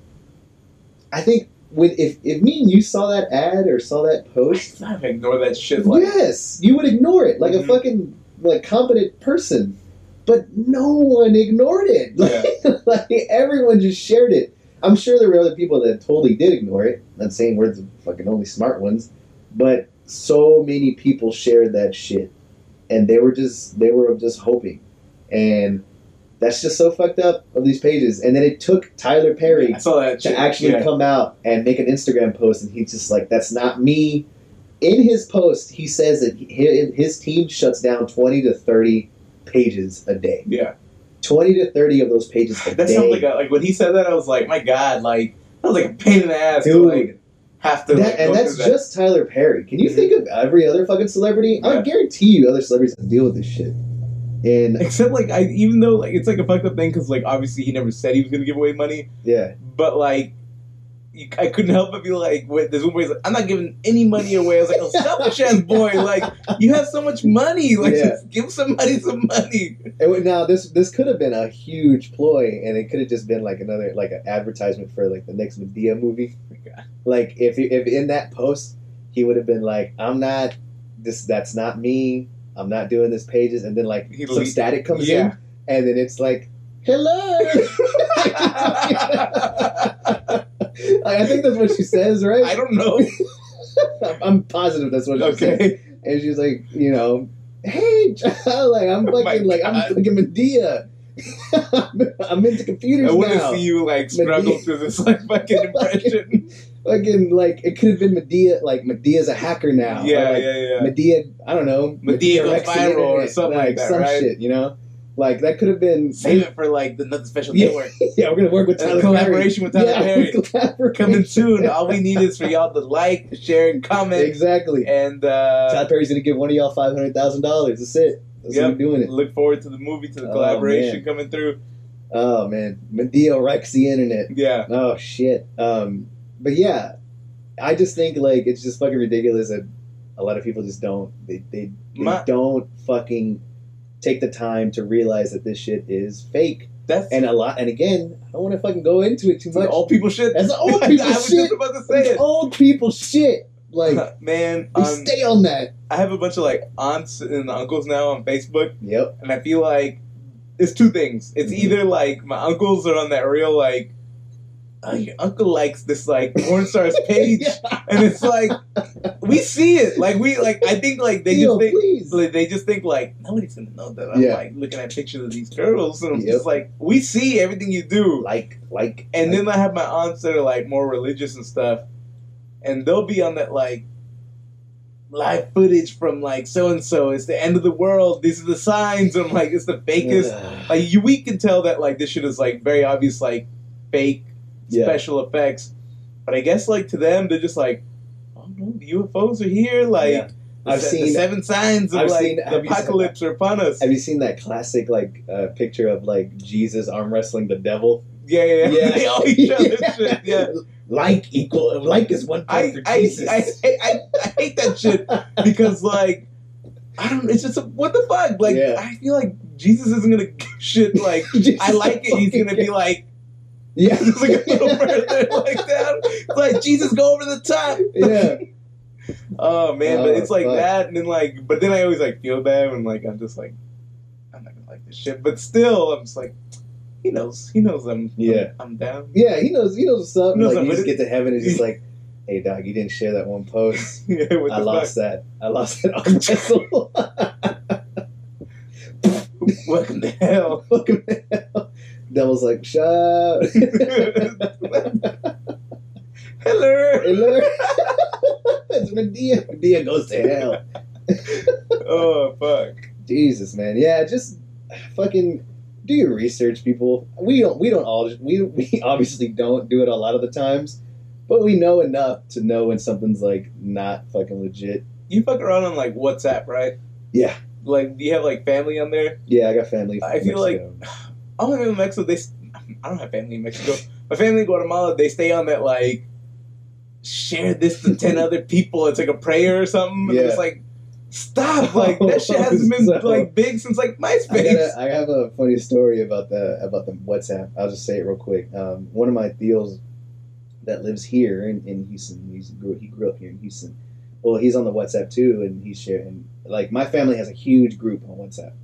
I think when if if me and you saw that ad or saw that post, I ignore that shit. Like yes, you would ignore it like Mhm. a fucking like competent person. But no one ignored it. (laughs) Like, like everyone just shared it. I'm sure there were other people that totally did ignore it. Not saying we're the fucking only smart ones, but so many people shared that shit, and they were just they were just hoping, and that's just so fucked up of these pages. And then it took Tyler Perry that to shit. actually yeah. come out and make an Instagram post, and he's just like, "That's not me." In his post, he says that his team shuts down twenty to thirty pages a day. Yeah, Twenty to thirty of those pages a that day. sounds like a, like when he said that, I was like, my god, like that was like a pain in the ass to Dude. like have to. That- like, and that's through that. just Tyler Perry. Can you Mhm. think of every other fucking celebrity? I Yeah. guarantee you, other celebrities that deal with this shit. And Except like I, even though like it's like a fucked up thing because like obviously he never said he was gonna give away money, yeah, but like. I couldn't help but be like, wait, there's one like, I'm not giving any money away. I was like, oh, selfish ass boy. Like, you have so much money. (laughs) Like, Yeah. just give somebody some money. And now this this could have been a huge ploy, and it could have just been like another like an advertisement for like the next Madea movie. (laughs) Like if if in that post he would have been like, "I'm not this. That's not me. I'm not doing this pages," and then like He some static comes Yeah. in, and then it's like, "Hello." (laughs) Like, I think that's what she says, right? (laughs) I don't know. (laughs) I'm- positive that's what she says. Okay. And she's like, you know, hey, child, like I'm (laughs) Oh fucking like I'm fucking Madea. I'm into computers now. I want to see you like struggle Madea. through this like fucking impression. Fucking like it could have been Madea. Like Madea's a hacker now. Or, yeah, like, yeah, yeah. Madea. I don't know. Madea goes viral or something like that, some right? shit. You know, like that could have been. Save it for like the special Yeah. network. (laughs) Yeah, we're gonna work with Tyler collaboration with Tyler Perry. Perry. Collaboration. Coming soon. All we need is for y'all to like, share, and comment. Exactly. And uh, Tyler Perry's gonna give one of y'all five hundred thousand dollars. That's it. That's Yep. doing it. look forward to the movie, to the Oh, collaboration man. coming through. Oh man, Madea wrecks the internet. Yeah. Oh shit. Um, but yeah, I just think like it's just fucking ridiculous that a lot of people just don't they they, they My- don't fucking take the time to realize that this shit is fake. That's And a lot and again, I don't want to fucking go into it too much. old people shit. That's the old (laughs) people I was shit. just about to say It's it. old people shit. Like (laughs) Man, we um, stay on that. I have a bunch of like aunts and uncles now on Facebook, Yep. and I feel like it's two things. It's Mhm. either like my uncles are on that real like, oh, your uncle likes this like porn stars (laughs) page, and it's like we see it. Like we like I think like they Theo, just think please. they just think like nobody's gonna know that I'm Yeah. like looking at pictures of these girls, and I'm Yep. just like we see everything you do. Like like And like, then I have my aunts that are like more religious and stuff, and they'll be on that like live footage from like so and so. It's the end of the world. These are the signs. I'm like, it's the fakest. (sighs) Like you, we can tell that like this shit is like very obvious, like fake Yeah. special effects. But I guess like to them, they're just like, oh no, the UFOs are here. Like Yeah. I've the seen- seven signs of I've like seen- the have you seen- apocalypse are upon us. Have you seen that classic like uh, picture of like Jesus arm wrestling the devil? yeah, yeah, yeah. (laughs) they all each other (laughs) Yeah. shit. Yeah. Like equal like is one part I, for I, Jesus. I, I, I hate that shit because like I don't. It's just a, what the fuck. Like Yeah. I feel like Jesus isn't gonna (laughs) shit. Like I like it. He's gonna be like yeah, (laughs) just like a little (laughs) further like that. It's like Jesus go over the top. yeah. (laughs) Oh man, but Oh, it's like fuck. that, and then like, but then I always like feel bad when like I'm just like I'm not gonna like this shit. But still, I'm just like he knows. He knows I'm. Yeah. I'm, I'm down. Yeah, he knows. He knows what's up. He knows like you just get to heaven and just like, hey dog, you didn't share that one post. yeah, I lost that. I lost that wrestle. fuck? Welcome to hell. Welcome to hell. Devil's like, shut. Hello. (laughs) Hello. (laughs) it's Madea. Madea goes to hell. Oh fuck. Jesus, man. Yeah, just fucking do your research, people. We don't. We don't all. We (laughs) we obviously don't do it a lot of the times, but we know enough to know when something's like not fucking legit. You fuck around on like WhatsApp, right? Yeah, Like, do you have like family on there? yeah. I got family. I feel like- I don't have in Mexico. They, I don't have family in Mexico. My family in Guatemala, they stay on that like share this to ten other (laughs) people. It's like a prayer or something. Yeah. it's like stop. Like that shit (laughs) hasn't been So- like big since like I, MySpace. gotta, I have a funny story about the about the WhatsApp. I'll just say it real quick. Um, one of my deals that lives here in, in Houston. He's grew, he grew up here in Houston. Well, he's on the WhatsApp too, and he's sharing. Like my family has a huge group on WhatsApp,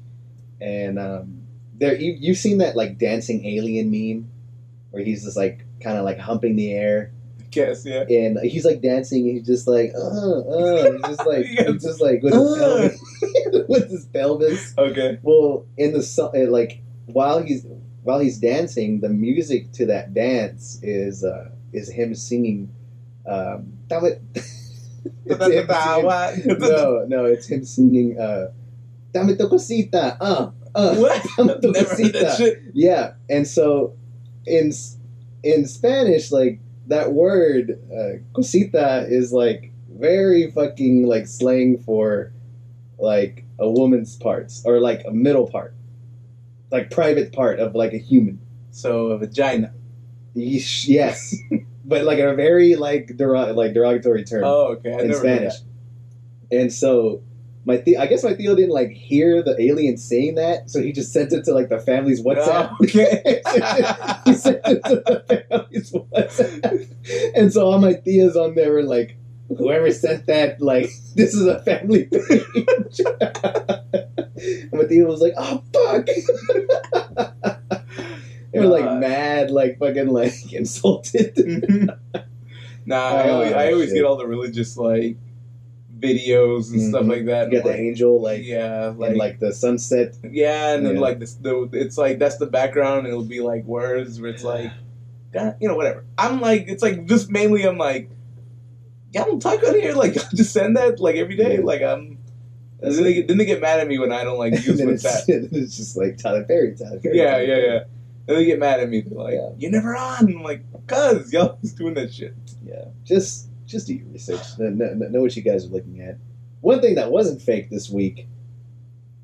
and um, there you, you've seen that like dancing alien meme, where he's just like kind of like humping the air, guess yeah. and he's like dancing, and he's just like uh uh, he's just like (laughs) Yes. he's just like with his Uh. pelvis, (laughs) with his pelvis. Okay. Well, in the uh, like while he's while he's dancing, the music to that dance is uh, is him singing. Um, damn (laughs) it. It's him singing- no, no, it's him singing. Uh, Dame tu cosita. Uh, uh. What? (laughs) Never heard that shit. Yeah, and so in in Spanish, like that word uh, cosita is like very fucking like slang for like a woman's parts or like a middle part, like private part of like a human. So a vagina. Yeesh, Yes, (laughs) but like a very like derog- like derogatory term Oh, okay. I in Spanish. And so my the- I guess my Theo didn't like hear the alien saying that, so he just sent it to like the family's WhatsApp. Oh, (laughs) okay. (laughs) he sent it to the family's WhatsApp. And so all my Theas on there were like, whoever sent that, like, (laughs) this is a family page. and my Theo was like, oh fuck. they were like mad, like fucking like insulted. Mm-hmm. nah, I Oh, always, I always get all the religious like videos and stuff Mhm. like that. You got the like, angel like yeah, like, and like the sunset. yeah, and then Yeah. like this, the, it's like that's the background, and it'll be like words where it's like, God, you know, whatever. I'm like, it's like just mainly, I'm like, yeah, don't talk on here, (laughs) like just send that like every day, Yeah. like I'm. Then they, get, then they get mad at me when I don't like (laughs) use then then (laughs) it's just like Tyler Perry, Tyler Perry. Yeah, Tyler yeah, Perry. yeah. And they get mad at me. They're like, Yeah. "You're never on." I'm like, "Cuz y'all just doing that shit." Yeah, just just do your research. Know, know, know what you guys are looking at. One thing that wasn't fake this week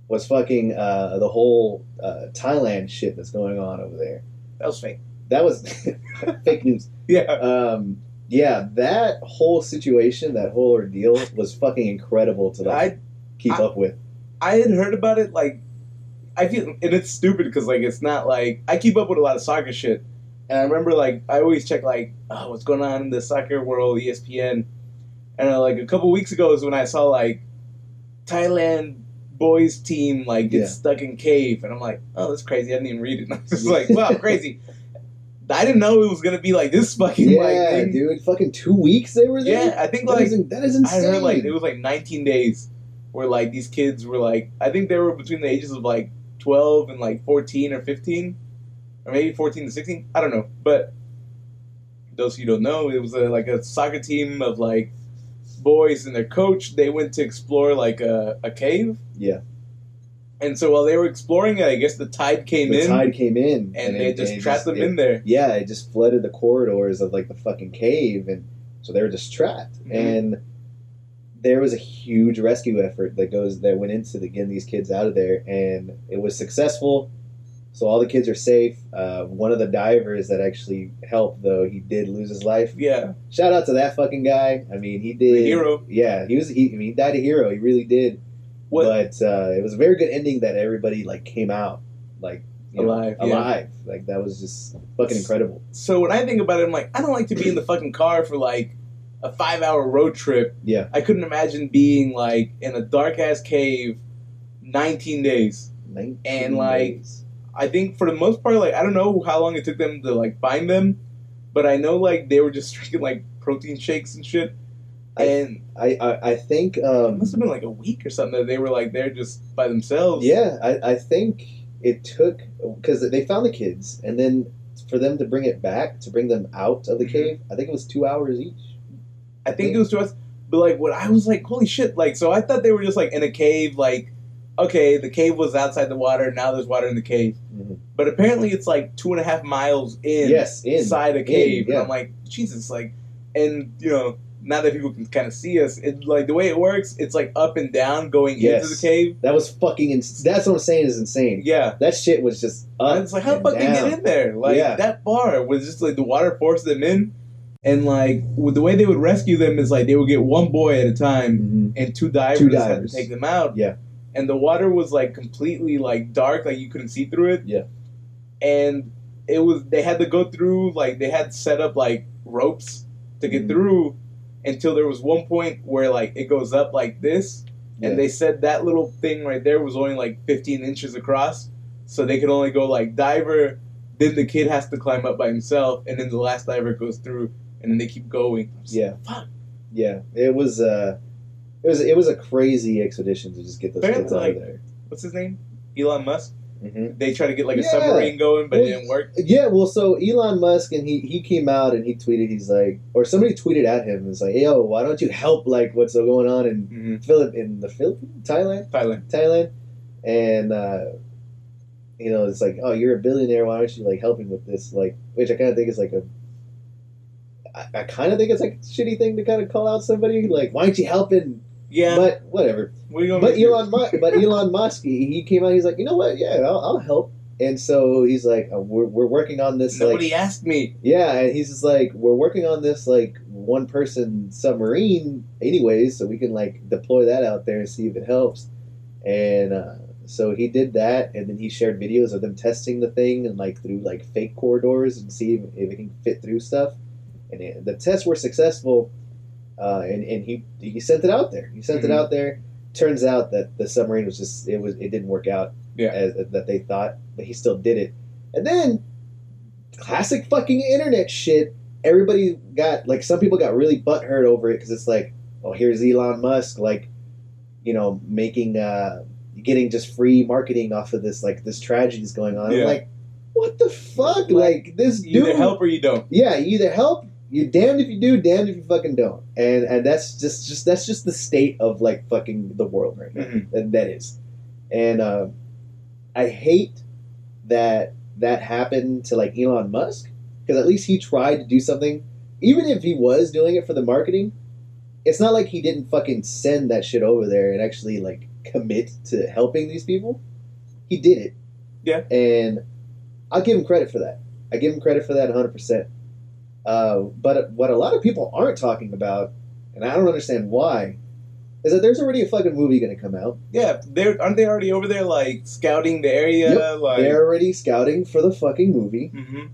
was fucking uh, the whole uh, Thailand shit that's going on over there. That was fake. That was (laughs) fake news. (laughs) Yeah. Um, yeah, that whole situation, that whole ordeal was fucking incredible to like I keep I- up with. I had heard about it like I feel and it's stupid because like it's not like I keep up with a lot of soccer shit. And I remember like I always check like oh what's going on in the soccer world ESPN. And uh, like a couple weeks ago is when I saw like Thailand boys team like get Yeah. stuck in cave and I'm like, oh that's crazy. I didn't even read it. (laughs) I was just like, wow, crazy. I didn't know it was gonna be like this fucking Yeah, like thing. dude, fucking two weeks they were there. Yeah, I think that like is, that is I insane. heard like it was like 19 days where like these kids were like I think they were between the ages of like 12 and like 14 or 15 or maybe 14 to 16 I don't know but those of you who don't know it was a, like a soccer team of like boys and their coach they went to explore like a, a cave Yeah. and so while they were exploring it I guess the tide came in. the in tide came in, and, it- they just it trapped them it- in there yeah, it just flooded the corridors of like the fucking cave, and so they were just trapped. Mhm. And there was a huge rescue effort that goes that went into the, getting these kids out of there, and it was successful. So all the kids are safe. Uh, one of the divers that actually helped, though, he did lose his life. yeah Shout out to that fucking guy. I mean, he did. The hero. Yeah, he was. He, I mean, he died a hero. He really did. what But uh, it was a very good ending that everybody like came out like you know, Alive, yeah. alive. Like that was just fucking incredible. so when I think about it I'm like I don't like to be in the fucking car for like a 5 hour road trip Yeah, I couldn't imagine being like in a dark ass cave 19 days. 19 And, like, days. I think for the most part, like I don't know how long it took them to like find them, but I know like they were just (laughs) drinking like protein shakes and shit. I- And I, I I think it um must have been like a week or something that they were like there just by themselves. yeah I, I think it took because they found the kids and then for them to bring it back to bring them out of the Mhm. cave I think it was two hours each. I think it was two hours. But like what I was like, holy shit! Like so, I thought they were just like in a cave. Like, okay, the cave was outside the water. Now there's water in the cave. Mhm. But apparently, it's like two and a half miles in. yes, in inside a cave. yeah. And I'm like, Jesus, like, and you know now that people can kind of see us, it like the way it works, it's like up and down going Yes. into the cave. That was fucking. Ins- that's what I'm saying is insane. Yeah. That shit was just up. And it's like how the and fuck they get in there? Like Yeah. that bar was just like the water forced them in, and like with the way they would rescue them is like they would get one boy at a time, Mhm. and two divers, Two had divers. to take them out. Yeah. And the water was like completely like dark, like you couldn't see through it. Yeah. and it was they had to go through like they had set up like ropes to get Mhm. through until there was one point where like it goes up like this Yeah. and they said that little thing right there was only like 15 inches across so they could only go like diver then the kid has to climb up by himself and then the last diver goes through and then they keep going Yeah. like, fuck Yeah, it was. Uh, it was. It was a crazy expedition to just get those Apparently, kids out like- of there. what's his name elon musk hmm they tried to get like a Yeah. submarine going but Well, it didn't work Yeah, well, so Elon Musk and he he came out and he tweeted. He's like, or somebody tweeted at him. It's like, yo, why don't you help like what's going on in mm-hmm. Philip in the Philippines, Thailand, thailand Thailand, and uh, you know, it's like, oh, you're a billionaire. Why aren't you like helping with this? Like, which I kind of think is like a. I, I kind of think it's like a shitty thing to kind of call out somebody like, why aren't you helping? Yeah But whatever. what are you But? Elon, Musk, but Elon Musk, he, he came out. He's like, you know what? Yeah, I'll, I'll help. And so he's like, uh, we're, we're working on this. nobody like, asked me yeah, and he's just like, we're working on this like one person submarine, anyways, so we can like deploy that out there and see if it helps. And uh, so he did that, and then he shared videos of them testing the thing and like through like fake corridors and see if, if it can fit through stuff. And it, the tests were successful, uh, and and he he sent it out there. He sent Mhm. it out there. Turns out that the submarine was just it was it didn't work out Yeah. as, that they thought, but he still did it. And then classic fucking internet shit. Everybody got like some people got really butthurt over it because it's like, oh, here's Elon Musk, like, you know, making uh, getting just free marketing off of this like this tragedy is going on. I'm Yeah. like, what the fuck? Like this you either help or you don't Yeah, you either help. You're damned if you do, damned if you fucking don't. And and that's just just that's just the state of like fucking the world right now Mhm. that, that is. And uh, I hate that that happened to like Elon Musk because at least he tried to do something. Even if he was doing it for the marketing, it's not like he didn't fucking send that shit over there and actually like commit to helping these people. He did it. Yeah. And I'll give him credit for that. I give him credit for that 100%. Uh, but what a lot of people aren't talking about, and I don't understand why, is that there's already a fucking movie going to come out. Yeah, they're aren't they already over there like scouting the area? Like, They're already scouting for the fucking movie, Mhm.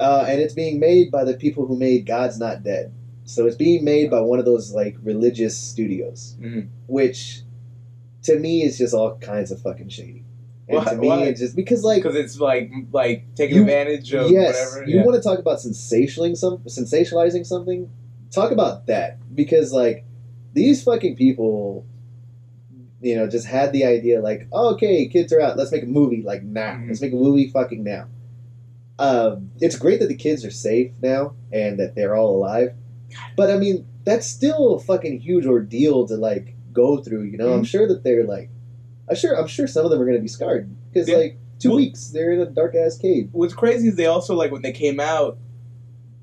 uh, and it's being made by the people who made God's Not Dead. So it's being made by one of those like religious studios, Mhm. which to me is just all kinds of fucking shady. And Why- to me, why? it's just because like because it's like like taking You- advantage of yes, whatever. you yeah. want to talk about sensationalizing some sensationalizing something. Talk about that because like these fucking people, you know, just had the idea like, oh, okay, kids are out, let's make a movie like now. Mhm. Let's make a movie fucking now. Um, it's great that the kids are safe now and that they're all alive, but I mean that's still a fucking huge ordeal to like go through. You know, I'm Mhm. sure that they're like, I'm sure, I'm sure some of them are gonna be scarred because Yeah. like two Well- weeks they're in a dark ass cave. What's crazy is they also like when they came out,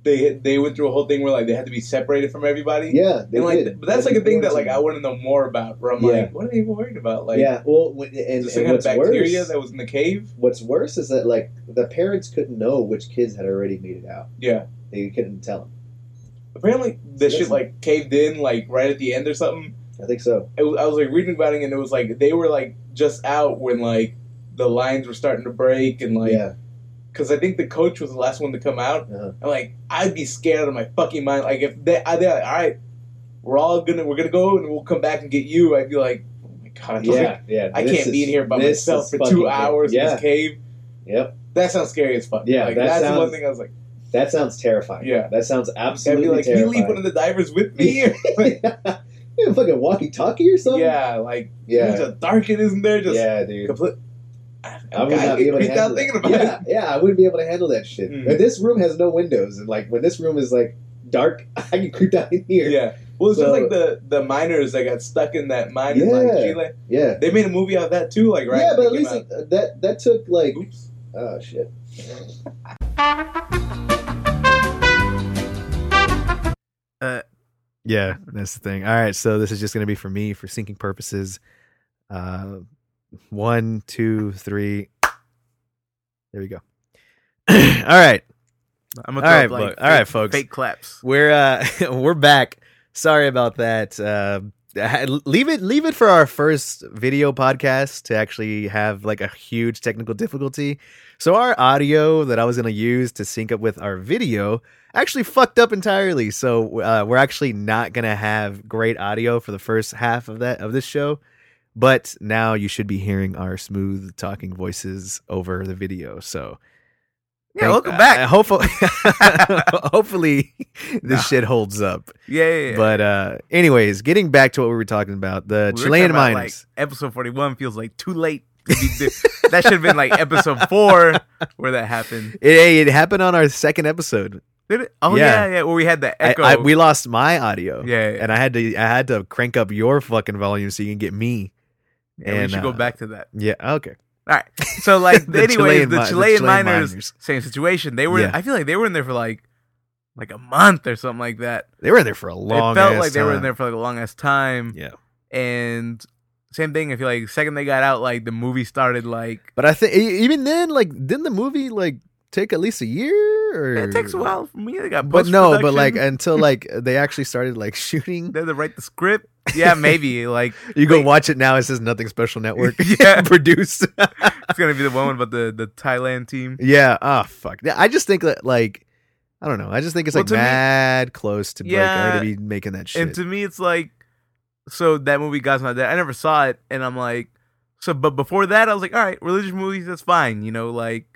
they they went through a whole thing where like they had to be separated from everybody. Yeah, they and like, did. but that's like a thing that like. I want to know more about. Where I'm Yeah. like, what are they even worried about? Like, yeah, well, when- and, and what's bacteria worse, that was in the cave. what's worse is that like the parents couldn't know which kids had already made it out. Yeah. They couldn't tell them. Apparently, the That's- shit like caved in like right at the end or something. I think so. It was, I was like reading about it, and it was like they were like just out when like the lines were starting to break, and like yeah, because I think the coach was the last one to come out. Uh-huh. And like I'd be scared out of my fucking mind. Like if they, I, they're like, all right, we're all gonna we're gonna go and we'll come back and get you. I'd be like, oh my god, yeah, like, yeah. I This can't be in here by myself for two hours in this cave. yep. That sounds scary as fuck. Yeah, like that that's sounds- one thing I was like, That sounds terrifying. Yeah. that sounds absolutely. I'd be like, can you leave one of the divers with me? (laughs) (laughs) you have a fucking walkie-talkie or something? yeah, like yeah, yeah. dark it isn't there? Just yeah, dude. complete. I, I would not be able to handle thinking about yeah, it. yeah, I wouldn't be able to handle that shit. Mm. And this room has no windows, and like when this room is like dark, (laughs) I can creep out in here. Yeah. Well, it's So- just like the the miners that got stuck in that mine in like Yeah. Chile. yeah, They made a movie out of that too, like right. yeah. But at least came it, that that took like. Oops. oh shit. Uh, Yeah, that's the thing. All right, so this is just gonna be for me for syncing purposes. Uh, one, two, three. There we go. (clears throat) All right, I'm All gonna throw right, like, bo- all right, folks. Fake claps. we're uh (laughs) we're back. Sorry about that. Uh, leave it leave it for our first video podcast to actually have like a huge technical difficulty. So our audio that I was gonna use to sync up with our video actually fucked up entirely. So uh, we're actually not gonna have great audio for the first half of that of this show. But now you should be hearing our smooth talking voices over the video. So Yeah, thank- welcome back. uh, hopefully, (laughs) hopefully this Nah. shit holds up. yeah, yeah, yeah. But uh anyways, getting back to what we were talking about, the We Chilean miners. Like, episode 41 feels like too late. To be di- that should have been like episode four where that happened. (laughs) it, it happened on our second episode. Did it? Oh Yeah. yeah, yeah. Where we had the echo. I, we lost my audio. Yeah, yeah. And I had to I had to crank up your fucking volume so you can get me. Yeah, we and, should uh, go back to that. Yeah, okay. All right. So like, (laughs) The anyways, Chilean the mi- the Chilean, Chilean miners, miners. same situation. They were. I feel like they were in there for like, like a month or something like that. They were in there for a long it felt like they were in there for like a long ass time. Yeah. And same thing. I feel like the second they got out, like the movie started like. But I think even then, like, didn't the movie like take at least a year? It takes a while for me. They got But no, but like until (laughs) like they actually started like shooting. they had to write the script. Yeah, maybe (laughs) like You go Wait. watch it now. It says Nothing Special Network. (laughs) Yeah. produced. it's gonna be the one about the the Thailand team. Yeah. Oh fuck. Yeah, I just think that like I don't know. I just think it's Well, like to me- mad close to like Yeah. already be making that shit. And to me, it's like, so that movie God's Not Dead. I never saw it, and I'm like, so. But before that, I was like, all right, religious movies, that's fine, you know, like.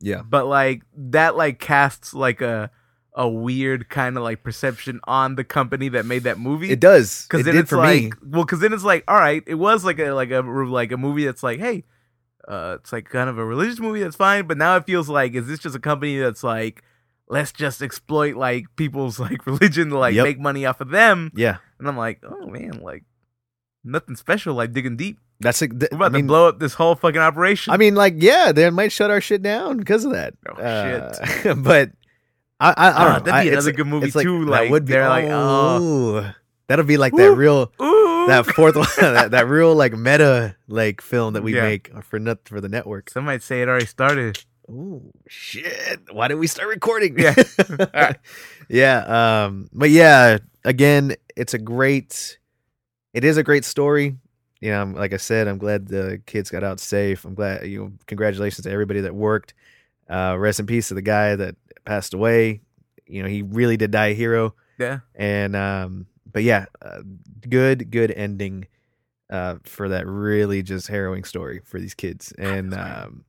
Yeah. But like that, like casts like a a weird kind of like perception on the company that made that movie. It does. Because It did it's for like, me. well, because then it's like, all right, it was like a like a like a movie that's like, hey, uh, it's like kind of a religious movie that's fine, but now it feels like, is this just a company that's like, let's just exploit like people's like (laughs) religion to like Yep. make money off of them? Yeah. And I'm like, oh man, like nothing special, like digging deep. That's like th- We're about I mean, to blow up this whole fucking operation. I mean, like, yeah, they might shut our shit down because of that. Oh, shit. (laughs) but I, I, I Ah, don't know. that'd be I- another good movie like, too, that like, would be. they're like, oh, that'll be like that real. Ooh, That fourth one, (laughs) that, that (laughs) real like meta like film that we Yeah. make for not for the network. some might say it already started. Oh shit! Why did we start recording? Yeah. Yeah. Um. But yeah, again, it's a great. It is a great story. You know, I'm- like I said, I'm glad the kids got out safe. I'm glad. You know, congratulations to everybody that worked. Uh, rest in peace to the guy that passed away. You know, he really did die a hero. Yeah. And um, but yeah, uh, good, good ending. Uh, for that really just harrowing story for these kids. And um,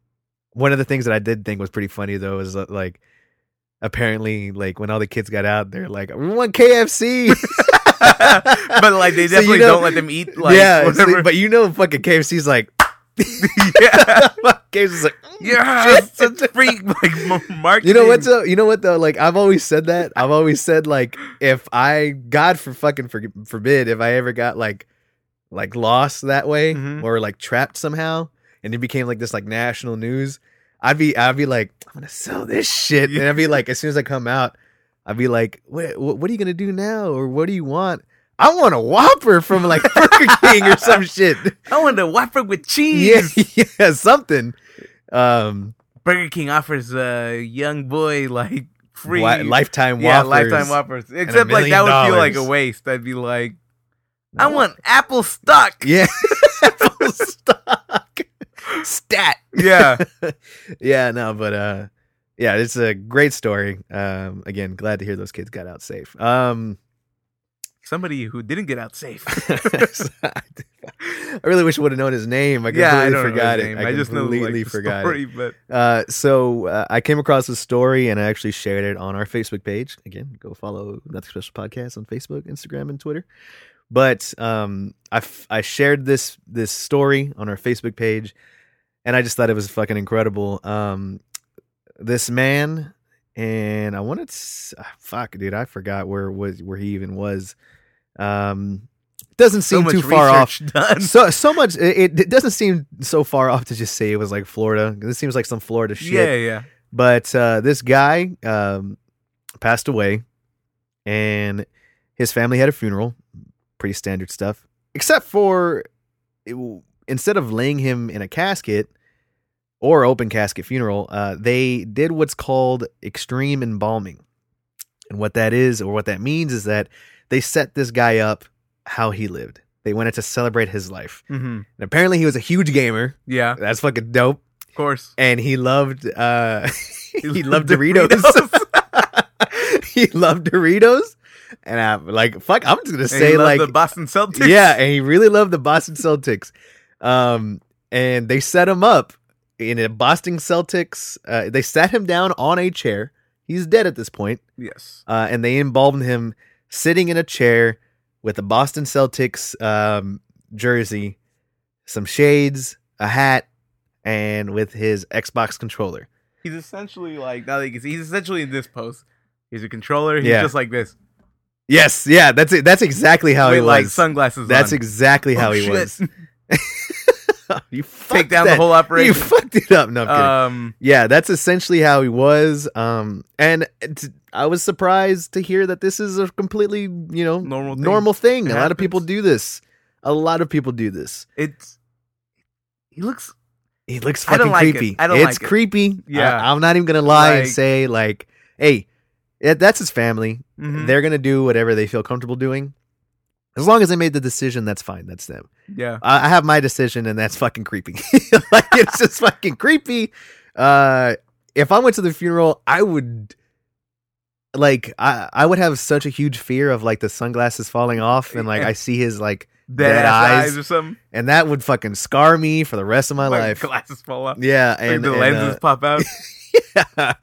one of the things that I did think was pretty funny though is that, like apparently like when all the kids got out, they're like, "We want KFC." But like they So you definitely know- don't let them eat like yeah, but you know, fucking KFC's like, (laughs) yeah. (laughs) KFC's like, Yeah, such freak (laughs) like marketing. You know what's uh, you know what though? Like I've always said that. I've always said like if I God for fucking for, forbid if I ever got like like lost that way Mhm. or like trapped somehow and it became like this like national news, I'd be I'd be like I'm gonna sell this shit and I'd be like as soon as I come out, I'd be like what what, are you gonna do now or what do you want? I want a Whopper from like (laughs) Burger King or some shit. I want a Whopper with cheese. yeah, (laughs) something. Um, Burger King offers a young boy like free Wi- lifetime yeah, Whoppers. lifetime Whoppers. Except like that would feel like a waste. I'd be like, I want apple stock. (laughs) Yeah. Apple stock. Stat. Yeah. yeah, no, but uh yeah, it's a great story. Um again, glad to hear those kids got out safe. Um Somebody who didn't get out safe. (laughs) I really wish I would have known his name. I completely yeah, I forgot know it. I, I, just know completely like, the forgot story, it. but Uh, so uh, I came across this story and I actually shared it on our Facebook page. Again, go follow Nothing Special Podcast on Facebook, Instagram, and Twitter. But um, I, f- I shared this this story on our Facebook page, and I just thought it was fucking incredible. Um, this man, and I wanted to, ah, fuck, dude, I forgot where was where he even was. Um, doesn't seem much too far off done. so so much it, it doesn't seem so far off to just say it was like Florida. This seems like some Florida shit. Yeah, yeah. But uh, this guy um, passed away, and his family had a funeral, pretty standard stuff. Except for it, instead of laying him in a casket or open casket funeral, uh, they did what's called extreme embalming. And what that is, or what that means, is that they set this guy up how he lived. They wanted to celebrate his life. Mm-hmm. And apparently, he was a huge gamer. Yeah, That's fucking dope. of course. And he loved uh, (laughs) he loved Doritos. (laughs) (laughs) he loved Doritos, and I'm like, fuck, I'm just gonna say he loved like, the Boston Celtics. yeah, and he really loved the Boston Celtics. Um, and they set him up in a Boston Celtics. Uh, they sat him down on a chair. He's dead at this point. Yes. Uh, and they embalmed him sitting in a chair with a Boston Celtics um, jersey, some shades, a hat, and with his Xbox controller. He's essentially like now that you can see, he's essentially in this pose. He's a controller. He's Yeah. just like this. Yes, yeah, that's it. That's exactly how with he like was. sunglasses. that's on. exactly how Oh, he shit. was. (laughs) (laughs) you Take fucked down that- the whole operation. You fucked it up. No, um, yeah, that's essentially how he was. Um, and t- I was surprised to hear that this is a completely, you know, normal. Thing. normal thing. It a lot of people do this. A lot of people do this. It's. He looks. He looks fucking like it. creepy. I don't it's like it. It's creepy. Yeah. I, am not even gonna lie and say like, hey, that's his family. Mhm. They're gonna do whatever they feel comfortable doing. As long as they made the decision, that's fine. That's them. Yeah. I, I have my decision, and that's fucking creepy. (laughs) like it's just fucking creepy. Uh, if I went to the funeral, I would like I I would have such a huge fear of like the sunglasses falling off, and like I see his like, (laughs) Dead, Dead eyes. eyes. or something. and that would fucking scar me for the rest of my Like, life. Glasses fall off. Yeah, Like and the and, lenses uh, pop out. (laughs) yeah.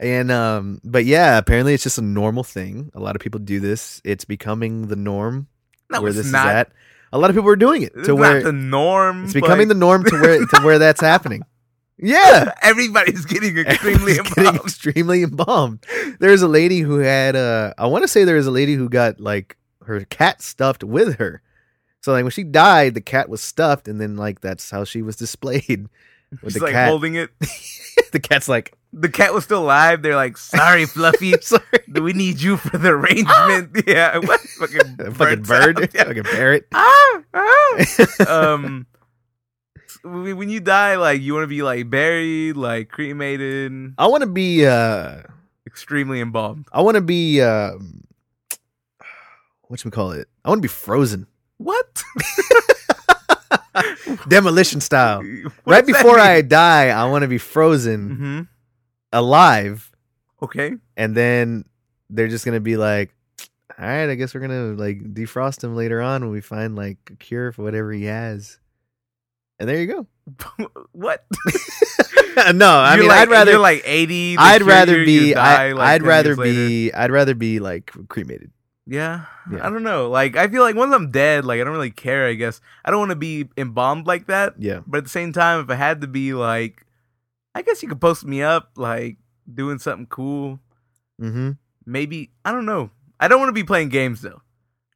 And um, but yeah, apparently it's just a normal thing. A lot of people do this. It's becoming the norm No, where this not. is at. A lot of people are doing it to where the norm. it's becoming the norm to where to where that's happening. (laughs) Yeah, Everybody's getting (laughs) extremely Everyone's getting extremely embalmed. There's a lady who had uh I want to say there was a lady who got like her cat stuffed with her. So like when she died, the cat was stuffed, and then like that's how she was displayed (laughs) with She's the like cat. holding it. The cat's like, The cat was still alive. They're like, sorry, (laughs) Fluffy. (laughs) sorry, Do we need you for the arrangement. (laughs) yeah. What? Fucking, fucking bird. Yeah. fucking parrot. ah, ah. um when when you die like you want to be like buried like cremated I want to be uh extremely embalmed I want to be um (sighs) what should we call it? I want to be frozen, what (laughs) demolition style. (laughs) What right before? I die, I want to be frozen Mhm. alive, okay and then they're just gonna be like, "All right, I guess we're gonna like defrost him later on when we find like a cure for whatever he has." And there you go. (laughs) what no, I You're mean, like- I'd rather, you're like 80 I'd rather be, I, like, I'd 10 rather later. be, I'd rather be like cremated. Yeah. Yeah. I don't know. Like, I feel like once I'm dead, like, I don't really care, I guess. I don't want to be embalmed like that. Yeah. But at the same time, if I had to be, like, I guess you could post me up, like, doing something cool. Mm-hmm. Maybe, I don't know. I don't want to be playing games, though.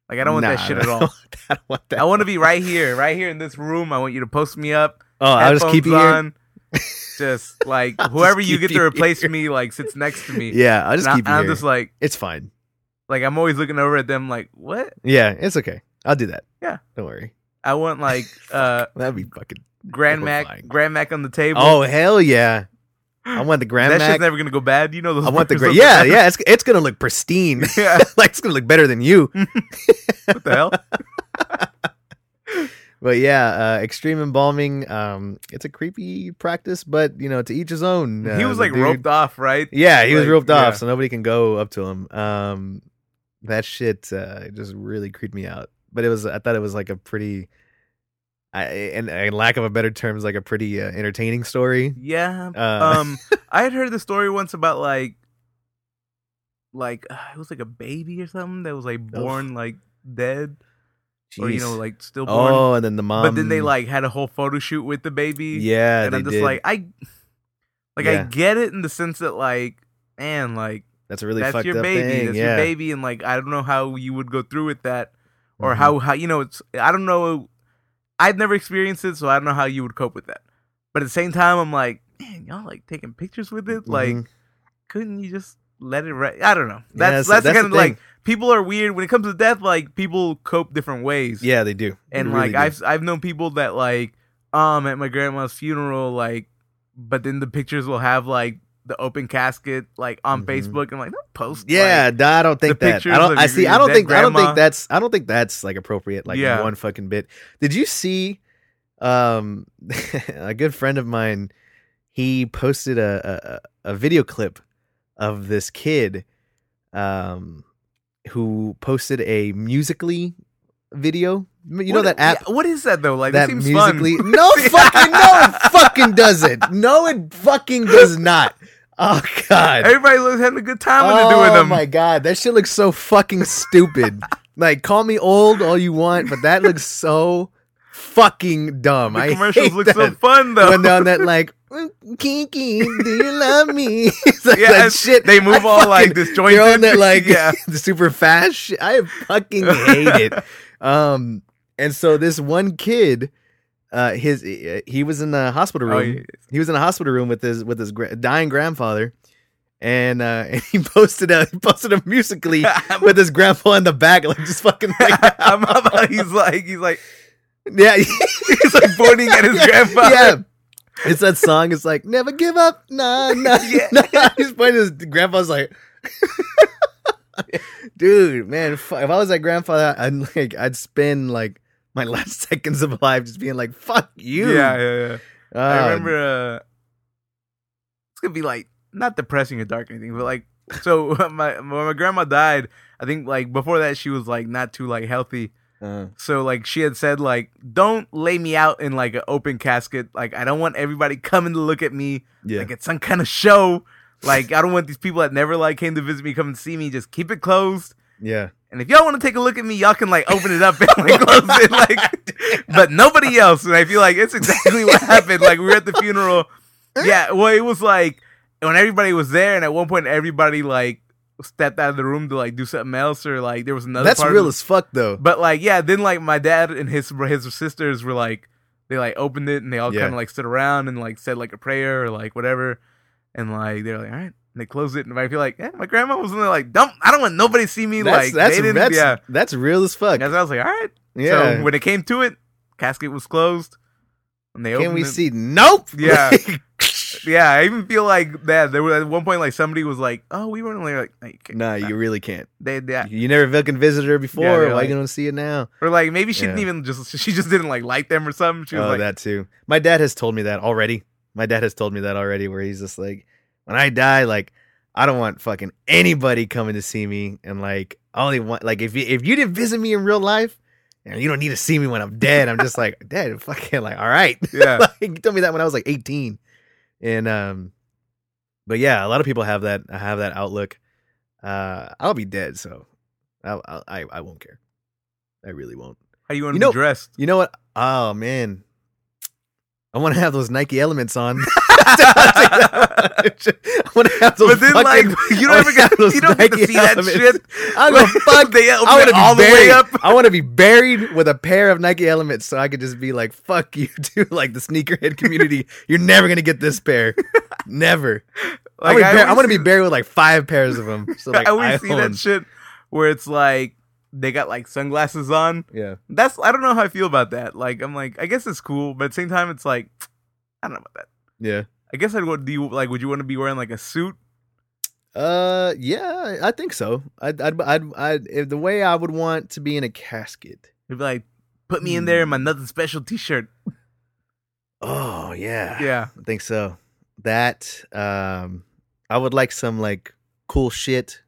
Like, I don't want that shit at all. (laughs) I don't want that. I want to be (laughs) right here, right here in this room. I want you to post me up. oh, I'll just keep you here. on. Just, like, (laughs) I'll just whoever you get you to replace here. me, like, sits next to me. Yeah, I'll just And I- keep you and I'm here. just like, it's fine. Like, I'm always looking over at them, like, what? Yeah, it's okay. I'll do that. Yeah. don't worry. I want, like, (laughs) uh, That'd be fucking. Grand Mac, Horrifying. Grand Mac on the table. Oh hell yeah! (gasps) I want the Grand that Mac. shit's never gonna go bad. You know those. I want the burgers great. don't go Yeah, yeah. (laughs) It's it's gonna look pristine. Yeah. (laughs) like it's gonna look better than you. What the hell? But yeah, uh, extreme embalming. Um, it's a creepy practice, but you know, to each his own. he Uh, was like dude- roped off, right? Yeah, he was roped yeah. off, so nobody can go up to him. Um, that shit uh, just really creeped me out. But it was, I thought it was like a pretty, I, and, and lack of a better terms, like a pretty uh, entertaining story. Yeah. Uh, Um, (laughs) I had heard the story once about like, like uh, it was like a baby or something that was like born like dead or you know like stillborn. oh, and then the mom. but then they like had a whole photo shoot with the baby. yeah, and I'm just did. like I, like I get it in the sense that like, man, like that's a really that's fucked your up baby. thing. That's yeah. your baby, and like I don't know how you would go through with that, or Mhm. how how you know it's. I don't know. I've never experienced it, so I don't know how you would cope with that. But at the same time, I'm like, man, y'all like taking pictures with it. Like, Mhm. couldn't you just let it. I don't know. That's Yeah, that's, the that's kind of like people are weird when it comes to death. Like people cope different ways. Yeah, they do. and They like do. I've I've known people that like um at my grandma's funeral like, but then the pictures will have like the open casket like on Mhm. Facebook and like don't post. Yeah, like, nah, I don't think that. I don't. I see. I don't think. I don't think that's. I don't think that's like appropriate. Like Yeah. one fucking bit. Did you see? Um, (laughs) a good friend of mine, he posted a a, a video clip of this kid, um, who posted a Musical.ly video. You know What- that app. yeah, what is that though? Like that it seems musically fun. (laughs) no fucking no it fucking doesn't no it fucking does not oh god Everybody was having a good time when they're doing them. oh my god, that shit looks so fucking stupid. (laughs) like, call me old all you want, but that looks so fucking dumb. the commercials look so fun though. When they're on that like, "Mm, Kiki, do you love me? (laughs) It's like Yeah, that shit. they move I all, like, fucking- disjointed. They're on that (laughs) like Yeah. the super fast shit. I fucking hate it. Um, and so this one kid, uh, his he was in the hospital room Oh, yeah. he was in a hospital room with his with his gra- dying grandfather, and uh, and (laughs) he posted a he posted a Musical.ly (laughs) with his grandpa in the back, like just fucking like, (laughs) he's like he's like yeah, he's like pointing at his grandfather. yeah. It's that song. It's like never give up, nah, nah, Yeah. nah. He's pointing his grandpa's like, dude, man, if I was that grandfather, I'd like I'd spend like my (laughs) last seconds of life just being like, fuck you. Yeah, yeah, yeah. I Uh, remember uh it's gonna be like not depressing or dark or anything, but like so (laughs) my when my grandma died, I think like before that she was like not too like healthy. uh, So like she had said like don't lay me out in like an open casket. Like I don't want everybody coming to look at me yeah, like it's some kind of show. Like I don't want these people that never like came to visit me come and see me. Just keep it closed. yeah. And if y'all want to take a look at me, y'all can like open it up and like close it, like, (laughs) but nobody else. And I feel like it's exactly what happened. Like we were at the funeral. (laughs) Yeah, well, it was like when everybody was there, and at one point everybody like stepped out of the room to like do something else, or like there was another. That's real as fuck though. but like yeah, then like my dad and his his sisters were like they like opened it and they all Yeah. kind of like stood around and like said like a prayer or like whatever, and like they're like all right. And they close it, and I feel like, eh, my grandma was in there like, don't, I don't want nobody to see me. That's like, that's they didn't, that's yeah. that's real as fuck. And I was like, all right. Yeah. So when it came to it, casket was closed. And they Can we it. see? Nope. Yeah. (laughs) Yeah, I even feel like that. There was at one point like somebody was like, "Oh, we weren't like, like no, you can't. nah, you really can't. they, they, You never fucking visited her before. Yeah, Why they're you like- gonna see it now? or like maybe she Yeah. didn't even just she just didn't like like them or something. She was oh, like, that too. My dad has told me that already. My dad has told me that already. Where he's just like, when I die, like, I don't want fucking anybody coming to see me, and like, I only want like if you if you didn't visit me in real life, and you don't need to see me when I'm dead. I'm just like, (laughs) dead, fucking like, all right. (laughs) Yeah. like, you told me that when I was like 18, and um, but yeah, a lot of people have that I have that outlook. Uh, I'll be dead, so I I I, won't care. I really won't. "How do you want You to know- be dressed?" You know what? Oh man, I want to have those Nike Elements on. (laughs) I want to have those. But then, fucking- like, you don't ever get you don't get to see that Elements. shit. I'm gonna fuck. they I want to be all the way up. I want to be buried with a pair of Nike Elements, so I could just be like, "Fuck you, (laughs) dude!" Like the sneakerhead community, you're never gonna get this pair. Never. (laughs) Like, I'm, gonna be, I'm gonna be buried with like five pairs of them. So (laughs) like, I always I see that shit where it's like they got like sunglasses on. Yeah. That's I don't know how I feel about that. Like I'm like I guess it's cool, but at the same time it's like (tsk) I don't know about that. Yeah. I guess I'd want do you like would you want to be wearing like a suit? Uh, yeah, I think so. I'd, I'd, I'd, I'd if the way I would want to be in a casket. It'd be like put me in there Hmm. in my nothing special t-shirt. Oh yeah, Yeah. I think so. That um, I would like some like cool shit.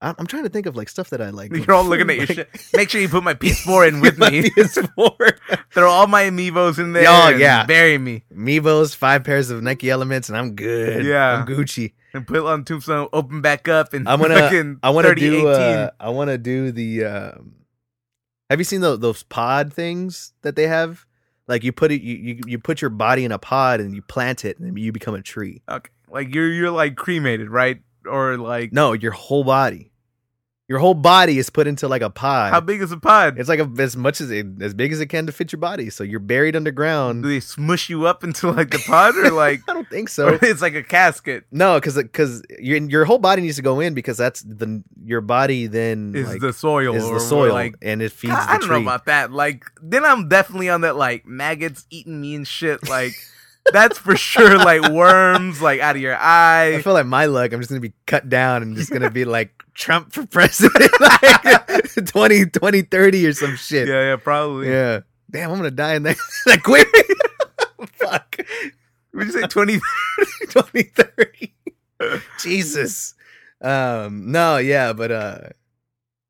I'm, I'm trying to think of like stuff that I like. You're all looking at your (laughs) Like- shit. Make sure you put my PS4 in with (laughs) me. PS4. (laughs) Throw all my amiibos in there. Oh, yeah. Bury me. Mevos, five pairs of Nike Elements, and I'm good. Yeah. I'm Gucci. And put it on Tombstone, open back up and I'm gonna. fucking I want to 3018. do. Uh, I want to do the. Um, have you seen those those pod things that they have? Like you put it, you, you you put your body in a pod and you plant it, and you become a tree. Okay. Like you're you're like cremated, right? Or like No, your whole body. Your whole body is put into like a pod. How big is a pod? It's like a, as much as it, as big as it can to fit your body. So you're buried underground. Do they smush you up into like the pod or like (laughs) I don't think so. (laughs) it's like a casket? no, because because your your whole body needs to go in because that's the your body then Is like, the soil is or the soil like and it feeds the I don't tree. know about that. Like then I'm definitely on that like maggots eating me and shit. Like (laughs) that's for sure. Like worms like out of your eye. I feel like my luck. I'm just gonna be cut down and just gonna be like Trump for president, (laughs) like (laughs) 20, 20, 30 or some shit. Yeah, yeah, probably. Yeah. Damn, I'm gonna die in that (laughs) that quick. Fuck. Would you say twenty? 2030. Jesus. Um, no, yeah, but uh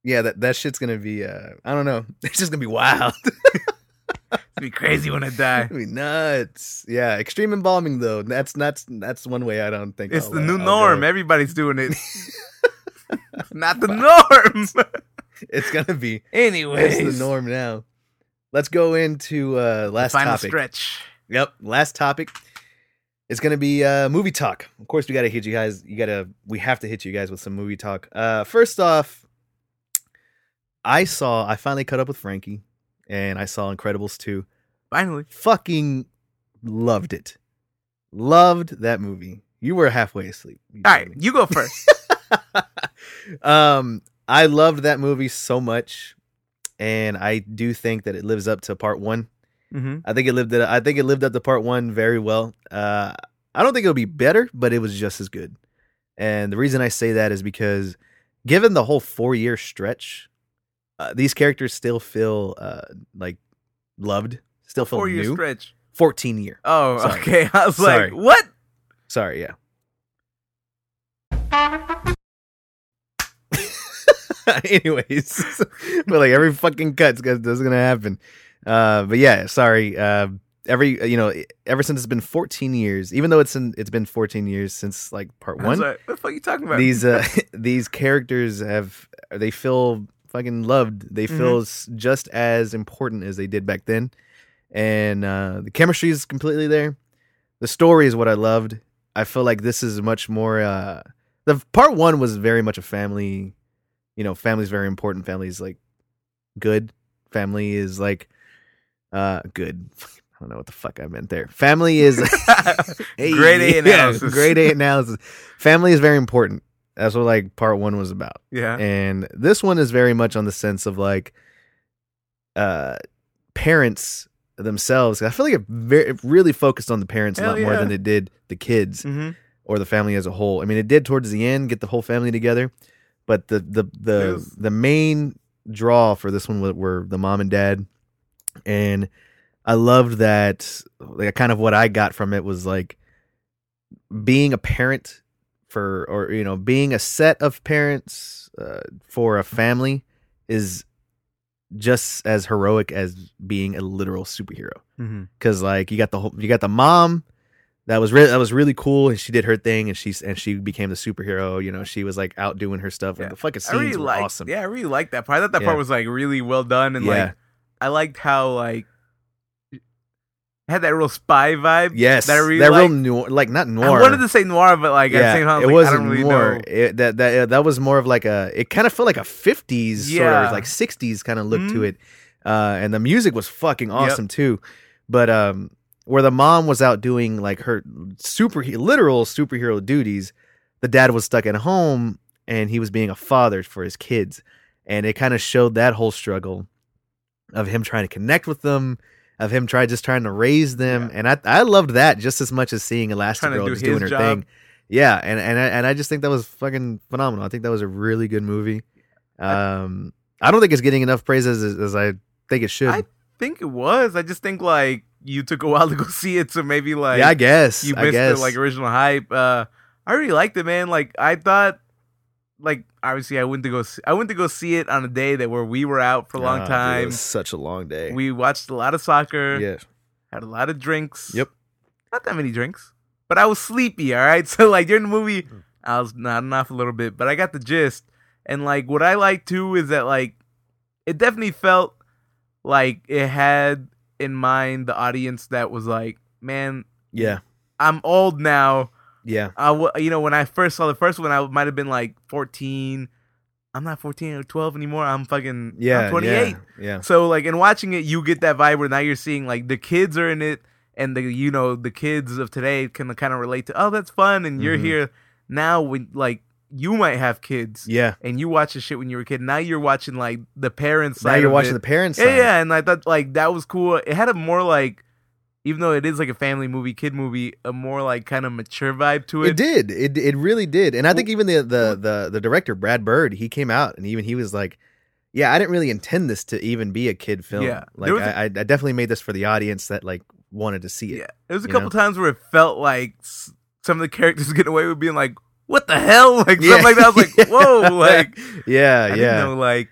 yeah, that, that shit's gonna be uh I don't know. It's just gonna be wild. Be crazy when I die. It'd be nuts. Yeah, extreme embalming though. That's that's that's one way I don't think It's I'll, the new I'll norm. go. Everybody's doing it. (laughs) Not the norm. (laughs) It's gonna be Anyways, it's the norm now. Let's go into uh The last final topic. stretch. Yep, last topic. It's gonna be uh movie talk. Of course, we gotta hit you guys. You gotta. We have to hit you guys with some movie talk. Uh, first off, I saw. I finally caught up with Frankie, and I saw Incredibles two. Finally, Fucking loved it. Loved that movie. You were halfway asleep. You all me. you go first. (laughs) um, I loved that movie so much, and I do think that it lives up to part one. mm-hmm. I think it lived. I think it lived up to part one very well. Uh, I don't think it'll be better, but it was just as good. And the reason I say that is because, given the whole four year stretch, uh, these characters still feel uh, like loved, still feel Four year new. stretch. Fourteen year. Oh, Sorry. okay. (laughs) I was Sorry. like, what? Sorry, yeah. (laughs) Anyways, (laughs) but like every fucking cut's gonna, that's gonna happen. Uh, but yeah, sorry. Uh, every you know, ever since it's been 14 years, even though it's in, it's been 14 years since like part one. like, what the fuck you talking about? These uh, these characters have they feel fucking loved. They feel s just as important as they did back then, and uh, the chemistry is completely there. The story is what I loved. I feel like this is much more. Uh, the part one was very much a family. You know, family's very important. Family's like good. Family is like uh good. (laughs) I don't know what the fuck I meant there. Family is (laughs) (laughs) Hey, Grade A yeah, analysis. grade A analysis. Family is very important. That's what like part one was about. yeah. And this one is very much on the sense of like uh parents themselves. I feel like it, very, it really focused on the parents a Hell lot more than it did the kids Mm-hmm. or the family as a whole. I mean, it did towards the end get the whole family together, but the the the Yes. the main draw for this one were, were the mom and dad, and I loved that. Like, kind of what I got from it was like being a parent for, or you know, being a set of parents uh, for a family is just as heroic as being a literal superhero Mm-hmm. because like you got the whole you got the mom that was really that was really cool and she did her thing and she's and she became the superhero you know she was like out doing her stuff Yeah. and the fucking scenes really were liked, awesome Yeah, I really liked that part. I thought that Yeah. part was like really well done, and yeah like I liked how like had that real spy vibe. yes that really that real noir like not noir. I wanted to say noir, but like at the same time, it like, wasn't really noir. It- that that that was more of like a it kind of felt like a 50s sort of like 60s kind of look to Mhm. it uh and the music was fucking awesome too but um where the mom was out doing like her super literal superhero duties the dad was stuck at home and he was being a father for his kids and it kind of showed that whole struggle of him trying to connect with them of him try just trying to raise them and I I loved that just as much as seeing Elastigirl do just doing her job. thing yeah and and I, and I just think that was fucking phenomenal I think that was a really good movie um I don't think it's getting enough praise as as I think it should I think it was. I just think like you took a (laughs) while to go see it, so maybe like yeah I guess you missed guess the like original hype. Uh, I really liked it, man. Like I thought, like obviously I went to go. See, I went to go see it on a day that where we were out for a long Ah, dude, it time. was such a long day We watched a lot of soccer. yeah Had a lot of drinks. Yep. Not that many drinks, but I was sleepy. All right, (laughs) so like during the movie. I was nodding off a little bit, but I got the gist. And like what I like too is that like it definitely felt like it had in mind the audience that was like, man, yeah I'm old now. Yeah I w- you know when I first saw the first one, I might have been like 14. I'm not 14 or 12 anymore. I'm fucking Yeah, I'm 28. Yeah, yeah. So like in watching it, you get that vibe where now you're seeing like the kids are in it, and the you know the kids of today can kind of relate to. Oh, that's fun, and you're Mhm. here now when like you might have kids, yeah. and you watch the shit when you were a kid. Now you're watching like the parents. Now side you're watching it. the parents. Yeah, side. yeah, and I thought like that was cool. It had a more like, even though it is like a family movie, kid movie, a more like kind of mature vibe to It it. did. It it really did. And I think even the the the the director Brad Bird, he came out and even he was like, "Yeah, I didn't really intend this to even be a kid film. Yeah. like I, definitely made this for the audience that like wanted to see it. Yeah, there was a couple know? times where it felt like some of the characters (laughs) getting away with being like, "What the hell?" (laughs) Like Yeah. stuff like that. I was like, (laughs) "Whoa!" Like yeah, I yeah, know like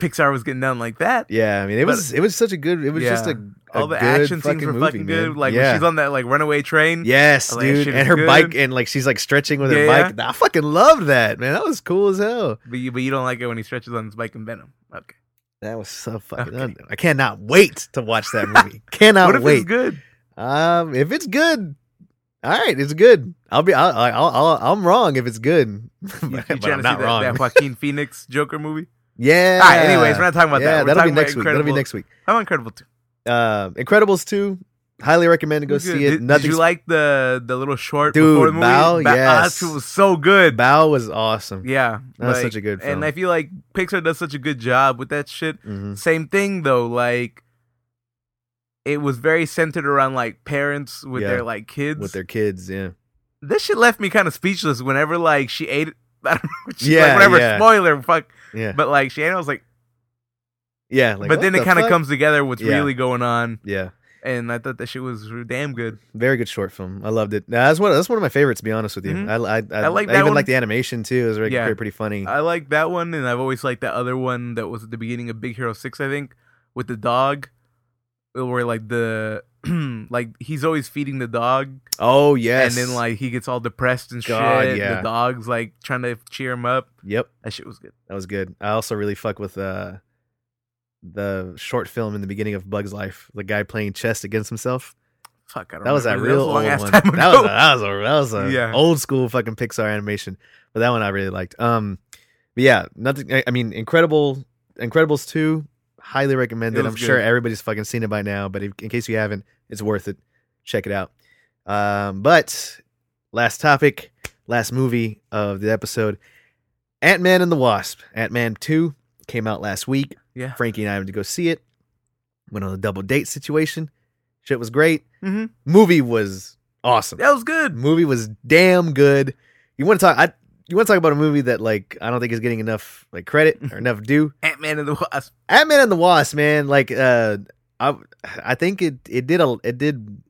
Pixar was getting done like that. yeah. I mean, it But- was it was such a good. It was just Yeah. a, a All the action scenes were movie, fucking man. good. Like yeah. when she's on that like runaway train. Yes, like, dude, and her good. bike, and like she's like stretching with her Yeah, bike. I fucking loved that, man. That was cool as hell. But you, but you don't like it when he stretches on his bike in Venom. Okay. That was so fucking. Okay. I cannot wait to watch that movie. (laughs) cannot what if wait. it's good? Um, if it's good, all right, it's good. I'll be. I'll. I'll. I'll I'm wrong if it's good, (laughs) but, you but I'm not that, wrong. that (laughs) Joaquin Phoenix Joker movie? yeah. All right. Anyways, we're not talking about yeah, that. We're that'll be next week. That'll be next week. About Incredible two? Uh, Incredibles two. Highly recommend to go It was good. see it. Did, did you like the the little short Dude, before the movie? Bao? Ba- Yes. shit was so good. Bao was awesome. Yeah, That was such a good film. And I feel like Pixar does such a good job with that shit. Mhm. Same thing though, like it was very centered around like parents with Yeah. their like kids. With their kids, yeah. this shit left me kind of speechless whenever like she ate. (laughs) I don't know. She, Yeah, like, whatever. yeah. Spoiler, fuck. Yeah. But like she ate I was like, yeah. Like, but then the it kind of comes together what's Yeah. really going on, Yeah. and I thought that shit was damn good. Very good short film. I loved it. That's one. That's one of my favorites. To be honest with you, Mhm. I, I, I, I like I that even one. like the animation too. It was very, Yeah. pretty, pretty funny. I like that one, and I've always liked that other one that was at the beginning of Big Hero Six, I think, with the dog, where like the (clears throat) like he's always feeding the dog, oh yes. and then like he gets all depressed and God, shit. yeah. The dog's like trying to cheer him up. Yep. That shit was good. That was good. I also really fuck with uh, the short film in the beginning of Bug's Life. The guy playing chess against himself. Fuck, I don't That was that real old one. That was a, that was a that was a Yeah. old school fucking Pixar animation. But that one I really liked. Um, but yeah, nothing. I, I mean, Incredible, Incredibles two, highly recommended. I'm sure everybody's fucking seen it by now. But if, in case you haven't, it's worth it. Check it out. Um, but last topic, last movie of the episode, Ant Man and the Wasp. Ant Man two came out last week. Yeah. Frankie and I went to go see it. Went on a double date situation. Shit was great. hmm Movie was awesome. That was good. Movie was damn good. You want to talk? I you want to talk about a movie that like I don't think is getting enough like credit or (laughs) enough due. Ant Man and the Wasp. Ant Man and the Wasp, man. Like uh, I I think it it did a it did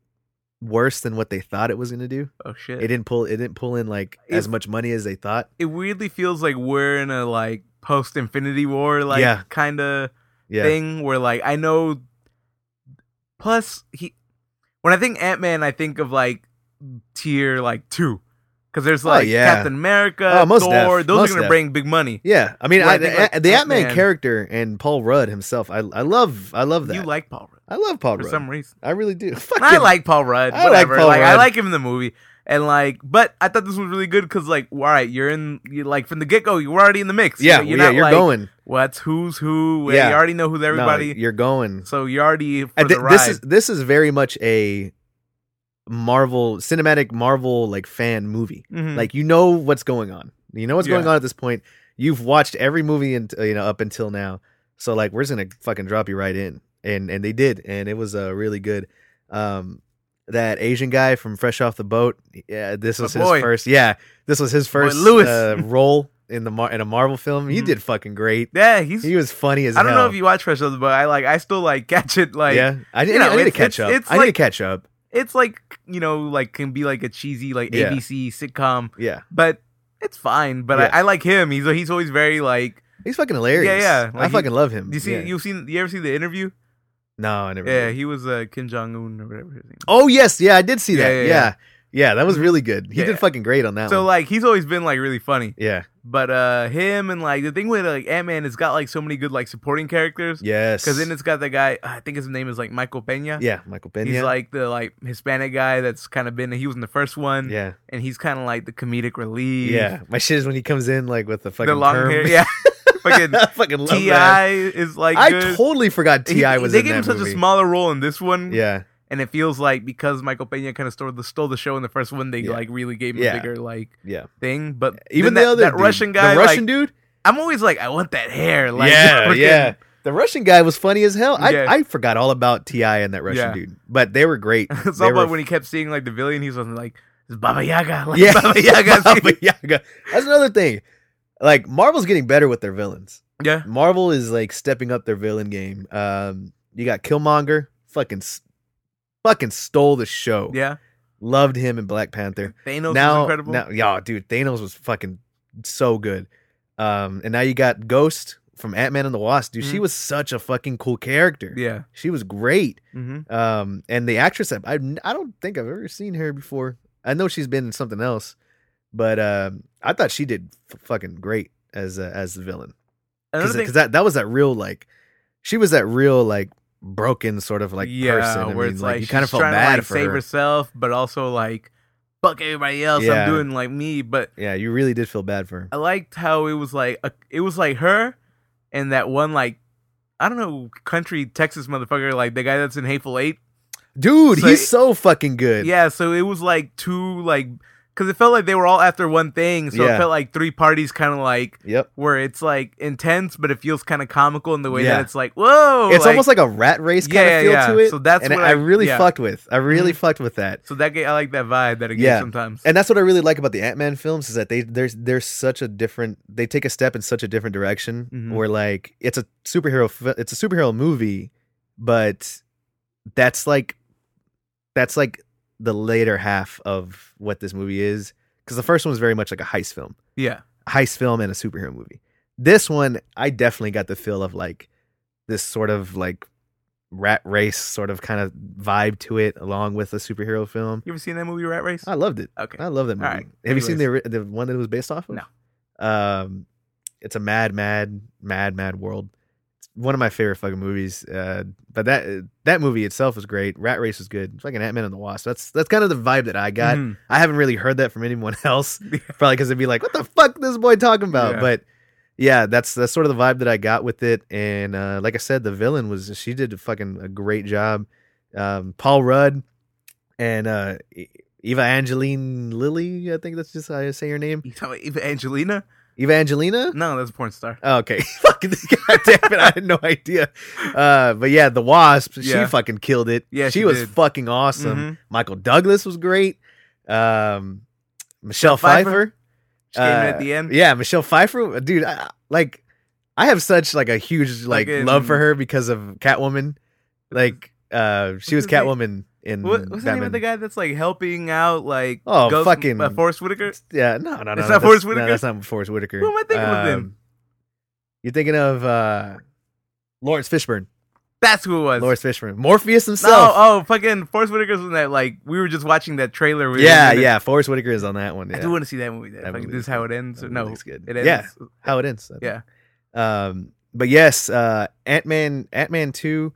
worse than what they thought it was gonna do. Oh shit. It didn't pull it didn't pull in like as much money as they thought. it weirdly feels like we're in a like post Infinity War like Yeah. kind of Yeah, thing where like I know. Plus, he when I think Ant Man, I think of like tier like two because there's Oh, like yeah. Captain America, Oh, most Thor. def, those most are gonna def. bring big money. yeah. I mean, I, I think, like, the Ant Man character and Paul Rudd himself. I I love I love that. You like Paul Rudd I love Paul for Rudd. For some reason. I really do. (laughs) Fucking, I like Paul Rudd. I like Paul Like, I like him in the movie. And like, but I thought this was really good because like, all right, you're in, you like from the get go, you were already in the mix. Yeah, you're yeah, not you're like, going. What's who's who? Yeah. you already know who's No, everybody. you're going. so you're already for ride. this is this is very much a Marvel cinematic Marvel like fan movie. Mhm. Like you know what's going on. You know what's going on at this point. You've watched every movie and you know up until now. So like we're just gonna fucking drop you right in, and and they did, and it was uh, really good. Um, that Asian guy from Fresh Off the Boat. Yeah, this was his boy. first. Yeah, this was his first Lewis. uh, (laughs) role in the Mar- in a Marvel film. He Mhm. did fucking great. yeah, he's. He was funny as hell. I don't hell. know if you watch Fresh Off the Boat. I like. I still like (laughs) catch it. Like, yeah, I, need- you know, I need to catch it's- up. it's I need to like- catch up. it's like you know, like can be like a cheesy like Yeah. ABC sitcom, Yeah, but it's fine. But Yeah. I, I like him. He's he's always very like. he's fucking hilarious. Yeah, yeah, I he- fucking love him. You see, Yeah. you've seen. You ever see the interview? No, I never. Yeah, did. he was uh, Kim Jong Un or whatever his name. is. Oh yes, yeah, I did see Yeah, that. yeah, Yeah, yeah. that was really good. He did fucking great on that So one. like he's always been like really funny. yeah, But uh him and like the thing with like Ant Man it's got like so many good like supporting characters. yes. Because then it's got that guy. I think his name is like Michael Pena. yeah, Michael Pena. He's like the like Hispanic guy that's kind of been. He was in the first one. yeah, And he's kind of like the comedic relief. yeah. My shit is when he comes in like with the fucking The long hair. (laughs) Yeah. (laughs) Fucking I fucking love T.I. is like I good. totally forgot He- T.I. was They gave him that such movie. a smaller role in this one. Yeah, and it feels like because Michael Pena kind of stole the stole the show in the first one, they Yeah. like really gave him Yeah. a bigger like yeah. thing. But Even then the that, other that dude, Russian guy, the Russian like, dude. I'm always like, I want that hair. Like, yeah, (laughs) freaking- yeah. The Russian guy was funny as hell. Yeah. I, I forgot all about T.I. and that Russian dude, but they were great. (laughs) it's They all were about when he kept seeing like the villain. He's on like it's Baba Yaga. Like, yeah, Baba Yaga. Baba Yaga. That's another thing. Like Marvel's getting better with their villains. yeah, Marvel is like stepping up their villain game. Um, you got Killmonger, fucking, fucking stole the show. yeah. Loved him in Black Panther. Thanos now, is incredible. now, yeah, dude, Thanos was fucking so good. Um, and now you got Ghost from Ant Man and the Wasp. Dude, she Mhm. was such a fucking cool character. yeah. She was great. hmm Um, and the actress, I, I don't think I've ever seen her before. I know she's been in something else, but um, I thought she did f- fucking great as uh, as the villain because thing, that that was that real like she was that real like broken sort of like yeah, person. I where mean, it's like, like, you kind of felt bad to like for save her. herself, but also like fuck everybody else. Yeah. I'm doing like me, but Yeah, you really did feel bad for her. I liked how it was like a, it was like her and that one like I don't know country Texas motherfucker like the guy that's in Hateful Eight. Dude, So he's it- so fucking good. Yeah, so it was like two like because it felt like they were all after one thing, so Yeah. it felt like three parties kind of like Yep. where it's like intense, but it feels kind of comical in the way Yeah. that it's like whoa, it's almost like a rat race kind Yeah, of feel to it. so that's and what I, I- really fucked with. I really Mhm. fucked with that. so that I like that vibe that it gives Yeah. sometimes. And that's what I really like about the Ant Man films is that they there's there's such a different they take a step in such a different direction Mhm. where like it's a superhero it's a superhero movie, but that's like that's like the later half of what this movie is because the first one was very much like a heist film, yeah, heist film and a superhero movie. This one I definitely got the feel of like this sort of like rat race sort of kind of vibe to it along with a superhero film. you ever seen that movie Rat Race? I loved it. okay, I love that movie. Right. Have you seen the the one that it was based off of? No. Um, it's a mad, mad, mad, mad world. One of my favorite fucking movies. Uh, but that that movie itself was great. Rat Race was good. It's like an Ant Man and the Wasp. That's that's kind of the vibe that I got. Mhm. I haven't really heard that from anyone (laughs) else. (laughs) Probably because they'd be like, "What the fuck this boy talking about?" Yeah. But yeah, that's that's sort of the vibe that I got with it. And uh, like I said, the villain was she did a fucking a great job. Um, Paul Rudd and uh, Eva Angeline Lilly, I think that's just how I say her name. You talking about Eva Angelina? Eva Angelina. No, that's a porn star. Oh, okay, (laughs) fucking (laughs) god damn it, I had no idea. Uh, but yeah, the Wasp, Yeah. she fucking killed it. Yeah, she, she was did. fucking awesome. Mhm. Michael Douglas was great. Um, Michelle Pfeiffer? Pfeiffer. She came in Uh, at the end. Yeah, Michelle Pfeiffer, dude. I, like, I have such like a huge like Like in- love for her because of Catwoman. Like, uh, she was Catwoman. name? In What, what's the name of the guy that's like helping out like Oh, Ghost- fucking- uh, Forest Whitaker? Yeah, no, no, no. It's no, not Forest no, Whitaker? that's not Forest Whitaker. Who am I thinking of then? Um, You're thinking of uh, Laurence Fishburne. That's who it was. Laurence Fishburne, Morpheus no, himself. oh fucking Forest Whitaker's in that like we were just watching that trailer. he yeah, yeah. Forest Whitaker is on that one. Yeah. I do want to see that movie. That, That fucking- movie this is is how it ends. No, it's good. it ends. Yeah. how it ends. Yeah. Um, but yes, uh, Ant Man, Ant Man two,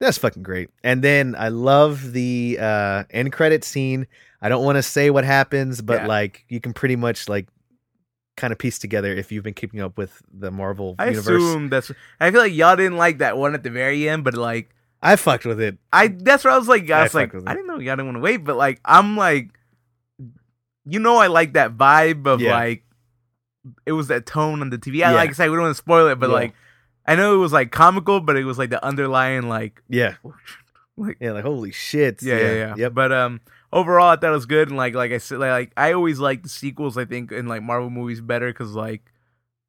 that's fucking great. And then I love the uh end credit scene. I don't want to say what happens, but Yeah. like you can pretty much like kind of piece together if you've been keeping up with the Marvel I universe. assume that's. I feel like y'all didn't like that one at the very end, but like I fucked with it. I that's where I was like I I was like I didn't know y'all didn't want to wait, but like I'm like, you know, I like that vibe of Yeah. like it was that tone on the TV. I Yeah. like I said we don't want to spoil it, but Yeah. like I know it was like comical, but it was like the underlying like Yeah, (laughs) like yeah. Like holy shit. yeah yeah yeah. Yep. But um overall I thought it was good and like like I said like I always like the sequels I think in like Marvel movies better because like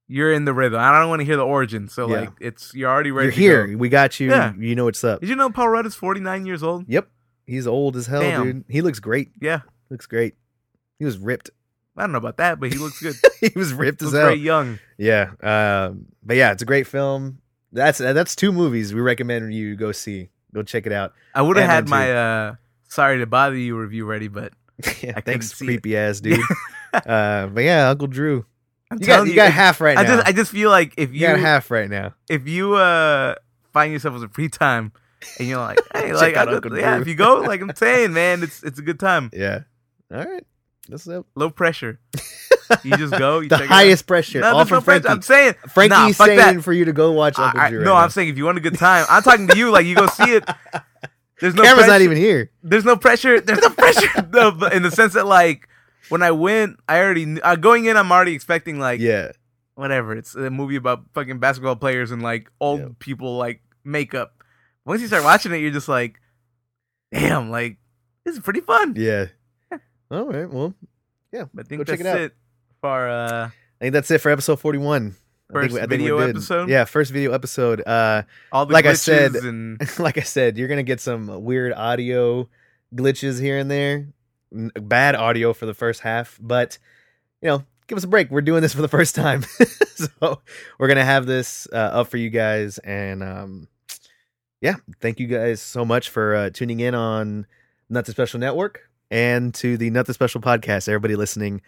you're in the rhythm. I don't want to hear the origin, so Yeah. like it's you're already ready. You're to here. go. We got you. Yeah. You know what's up. Did you know Paul Rudd is 49 years old? Yep. He's old as hell, Damn. dude. He looks great. Yeah. Looks great. He was ripped. I don't know about that, but he looks good. (laughs) he was ripped as looks hell. very young. Yeah. Um, but yeah, it's a great film. That's that's two movies we recommend you go see. Go check it out. I would have had my uh sorry to bother you review ready, but (laughs) yeah, thanks, see it. creepy ass dude. (laughs) uh, but yeah, Uncle Drew. I'm You got you you, got half right I now. just I just feel like if you you got half right now. if you uh find yourself as a free time and you're like, hey, like yeah, if you go, like I'm saying, man, it's it's a good time. Yeah. All right. That's it. Low pressure. (laughs) You just go. You the check it out. highest pressure, No, from no pressure. I'm saying Frankie's nah, saying that. for you to go watch I, Uncle I- Drew. no, right I'm saying if you want a good time, I'm talking to you. Like you go see it. There's no camera's pressure. not even here. There's no pressure. There's no (laughs) pressure. no, in the sense that like when I went, I already uh, going in. I'm already expecting like Yeah, whatever. It's a movie about fucking basketball players and like old Yeah. people like makeup. Once you start watching it, you're just like, damn, like this is pretty fun. yeah. All right, well, yeah. I think Go check that's it out. it for uh I think that's it for episode 41. I First think, we- I think video we're episode? Yeah, first video episode. Uh, all the Like I glitches said- and (laughs) like I said, you're gonna get some weird audio glitches here and there, bad audio for the first half, but you know, give us a break. We're doing this for the first time, (laughs) so we're gonna have this uh, up for you guys, and um, yeah, thank you guys so much for uh, tuning in on Nothing Special Network and to the Nothing Special podcast. Everybody listening.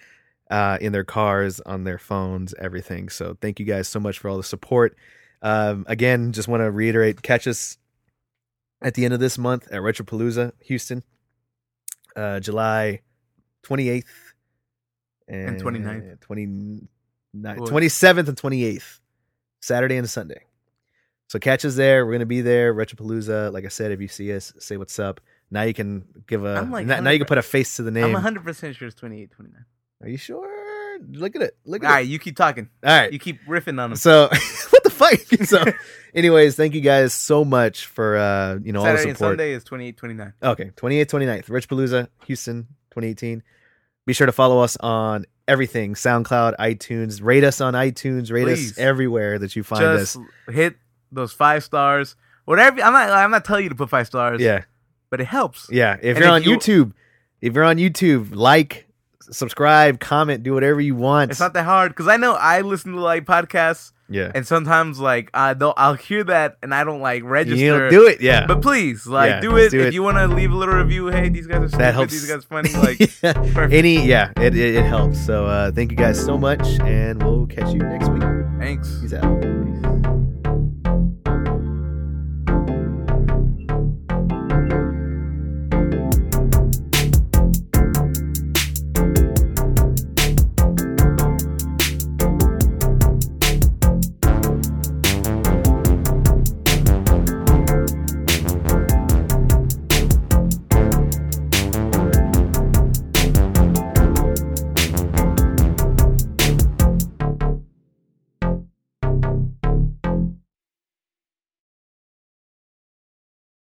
Uh, in their cars, on their phones, everything. So, thank you guys so much for all the support. Um, again, just want to reiterate: catch us at the end of this month at Retropalooza, Houston, uh, July 28th and, And 29th. 29th, 27th and 28th, Saturday and Sunday. So catch us there. We're gonna be there, Retropalooza. Like I said, if you see us, say what's up. Now you can give a. I'm like now, now you can put a face to the name. I'm 100 percent sure it's 28, 29. Are you sure? Look at it. Look All at right, you keep talking. All right. You keep riffing on them. So (laughs) what the fuck? (laughs) So, anyways, thank you guys so much for uh, you know all Saturday the and. Sunday is 28, 29. Okay, 28, 29th. Retropalooza, Houston, 2018. Be sure to follow us on everything SoundCloud, iTunes. Rate us on iTunes. Rate Please. us everywhere that you find Just us. hit those five stars. Whatever. I'm not. I'm not telling you to put five stars. Yeah, but it helps. yeah. If And you're if on you- YouTube, if you're on YouTube, like, subscribe, comment, do whatever you want. It's not that hard because I know I listen to like podcasts yeah. and sometimes like I don't. I'll hear that and I don't like register. You don't do it. Yeah. But please, like, Yeah, do it do if it. you want to leave a little review. Hey, these guys are stupid. that helps. These guys are funny. (laughs) Like, Yeah. Any, yeah, it, it, it helps. So uh, thank you guys so much, and we'll catch you next week. thanks. Peace out.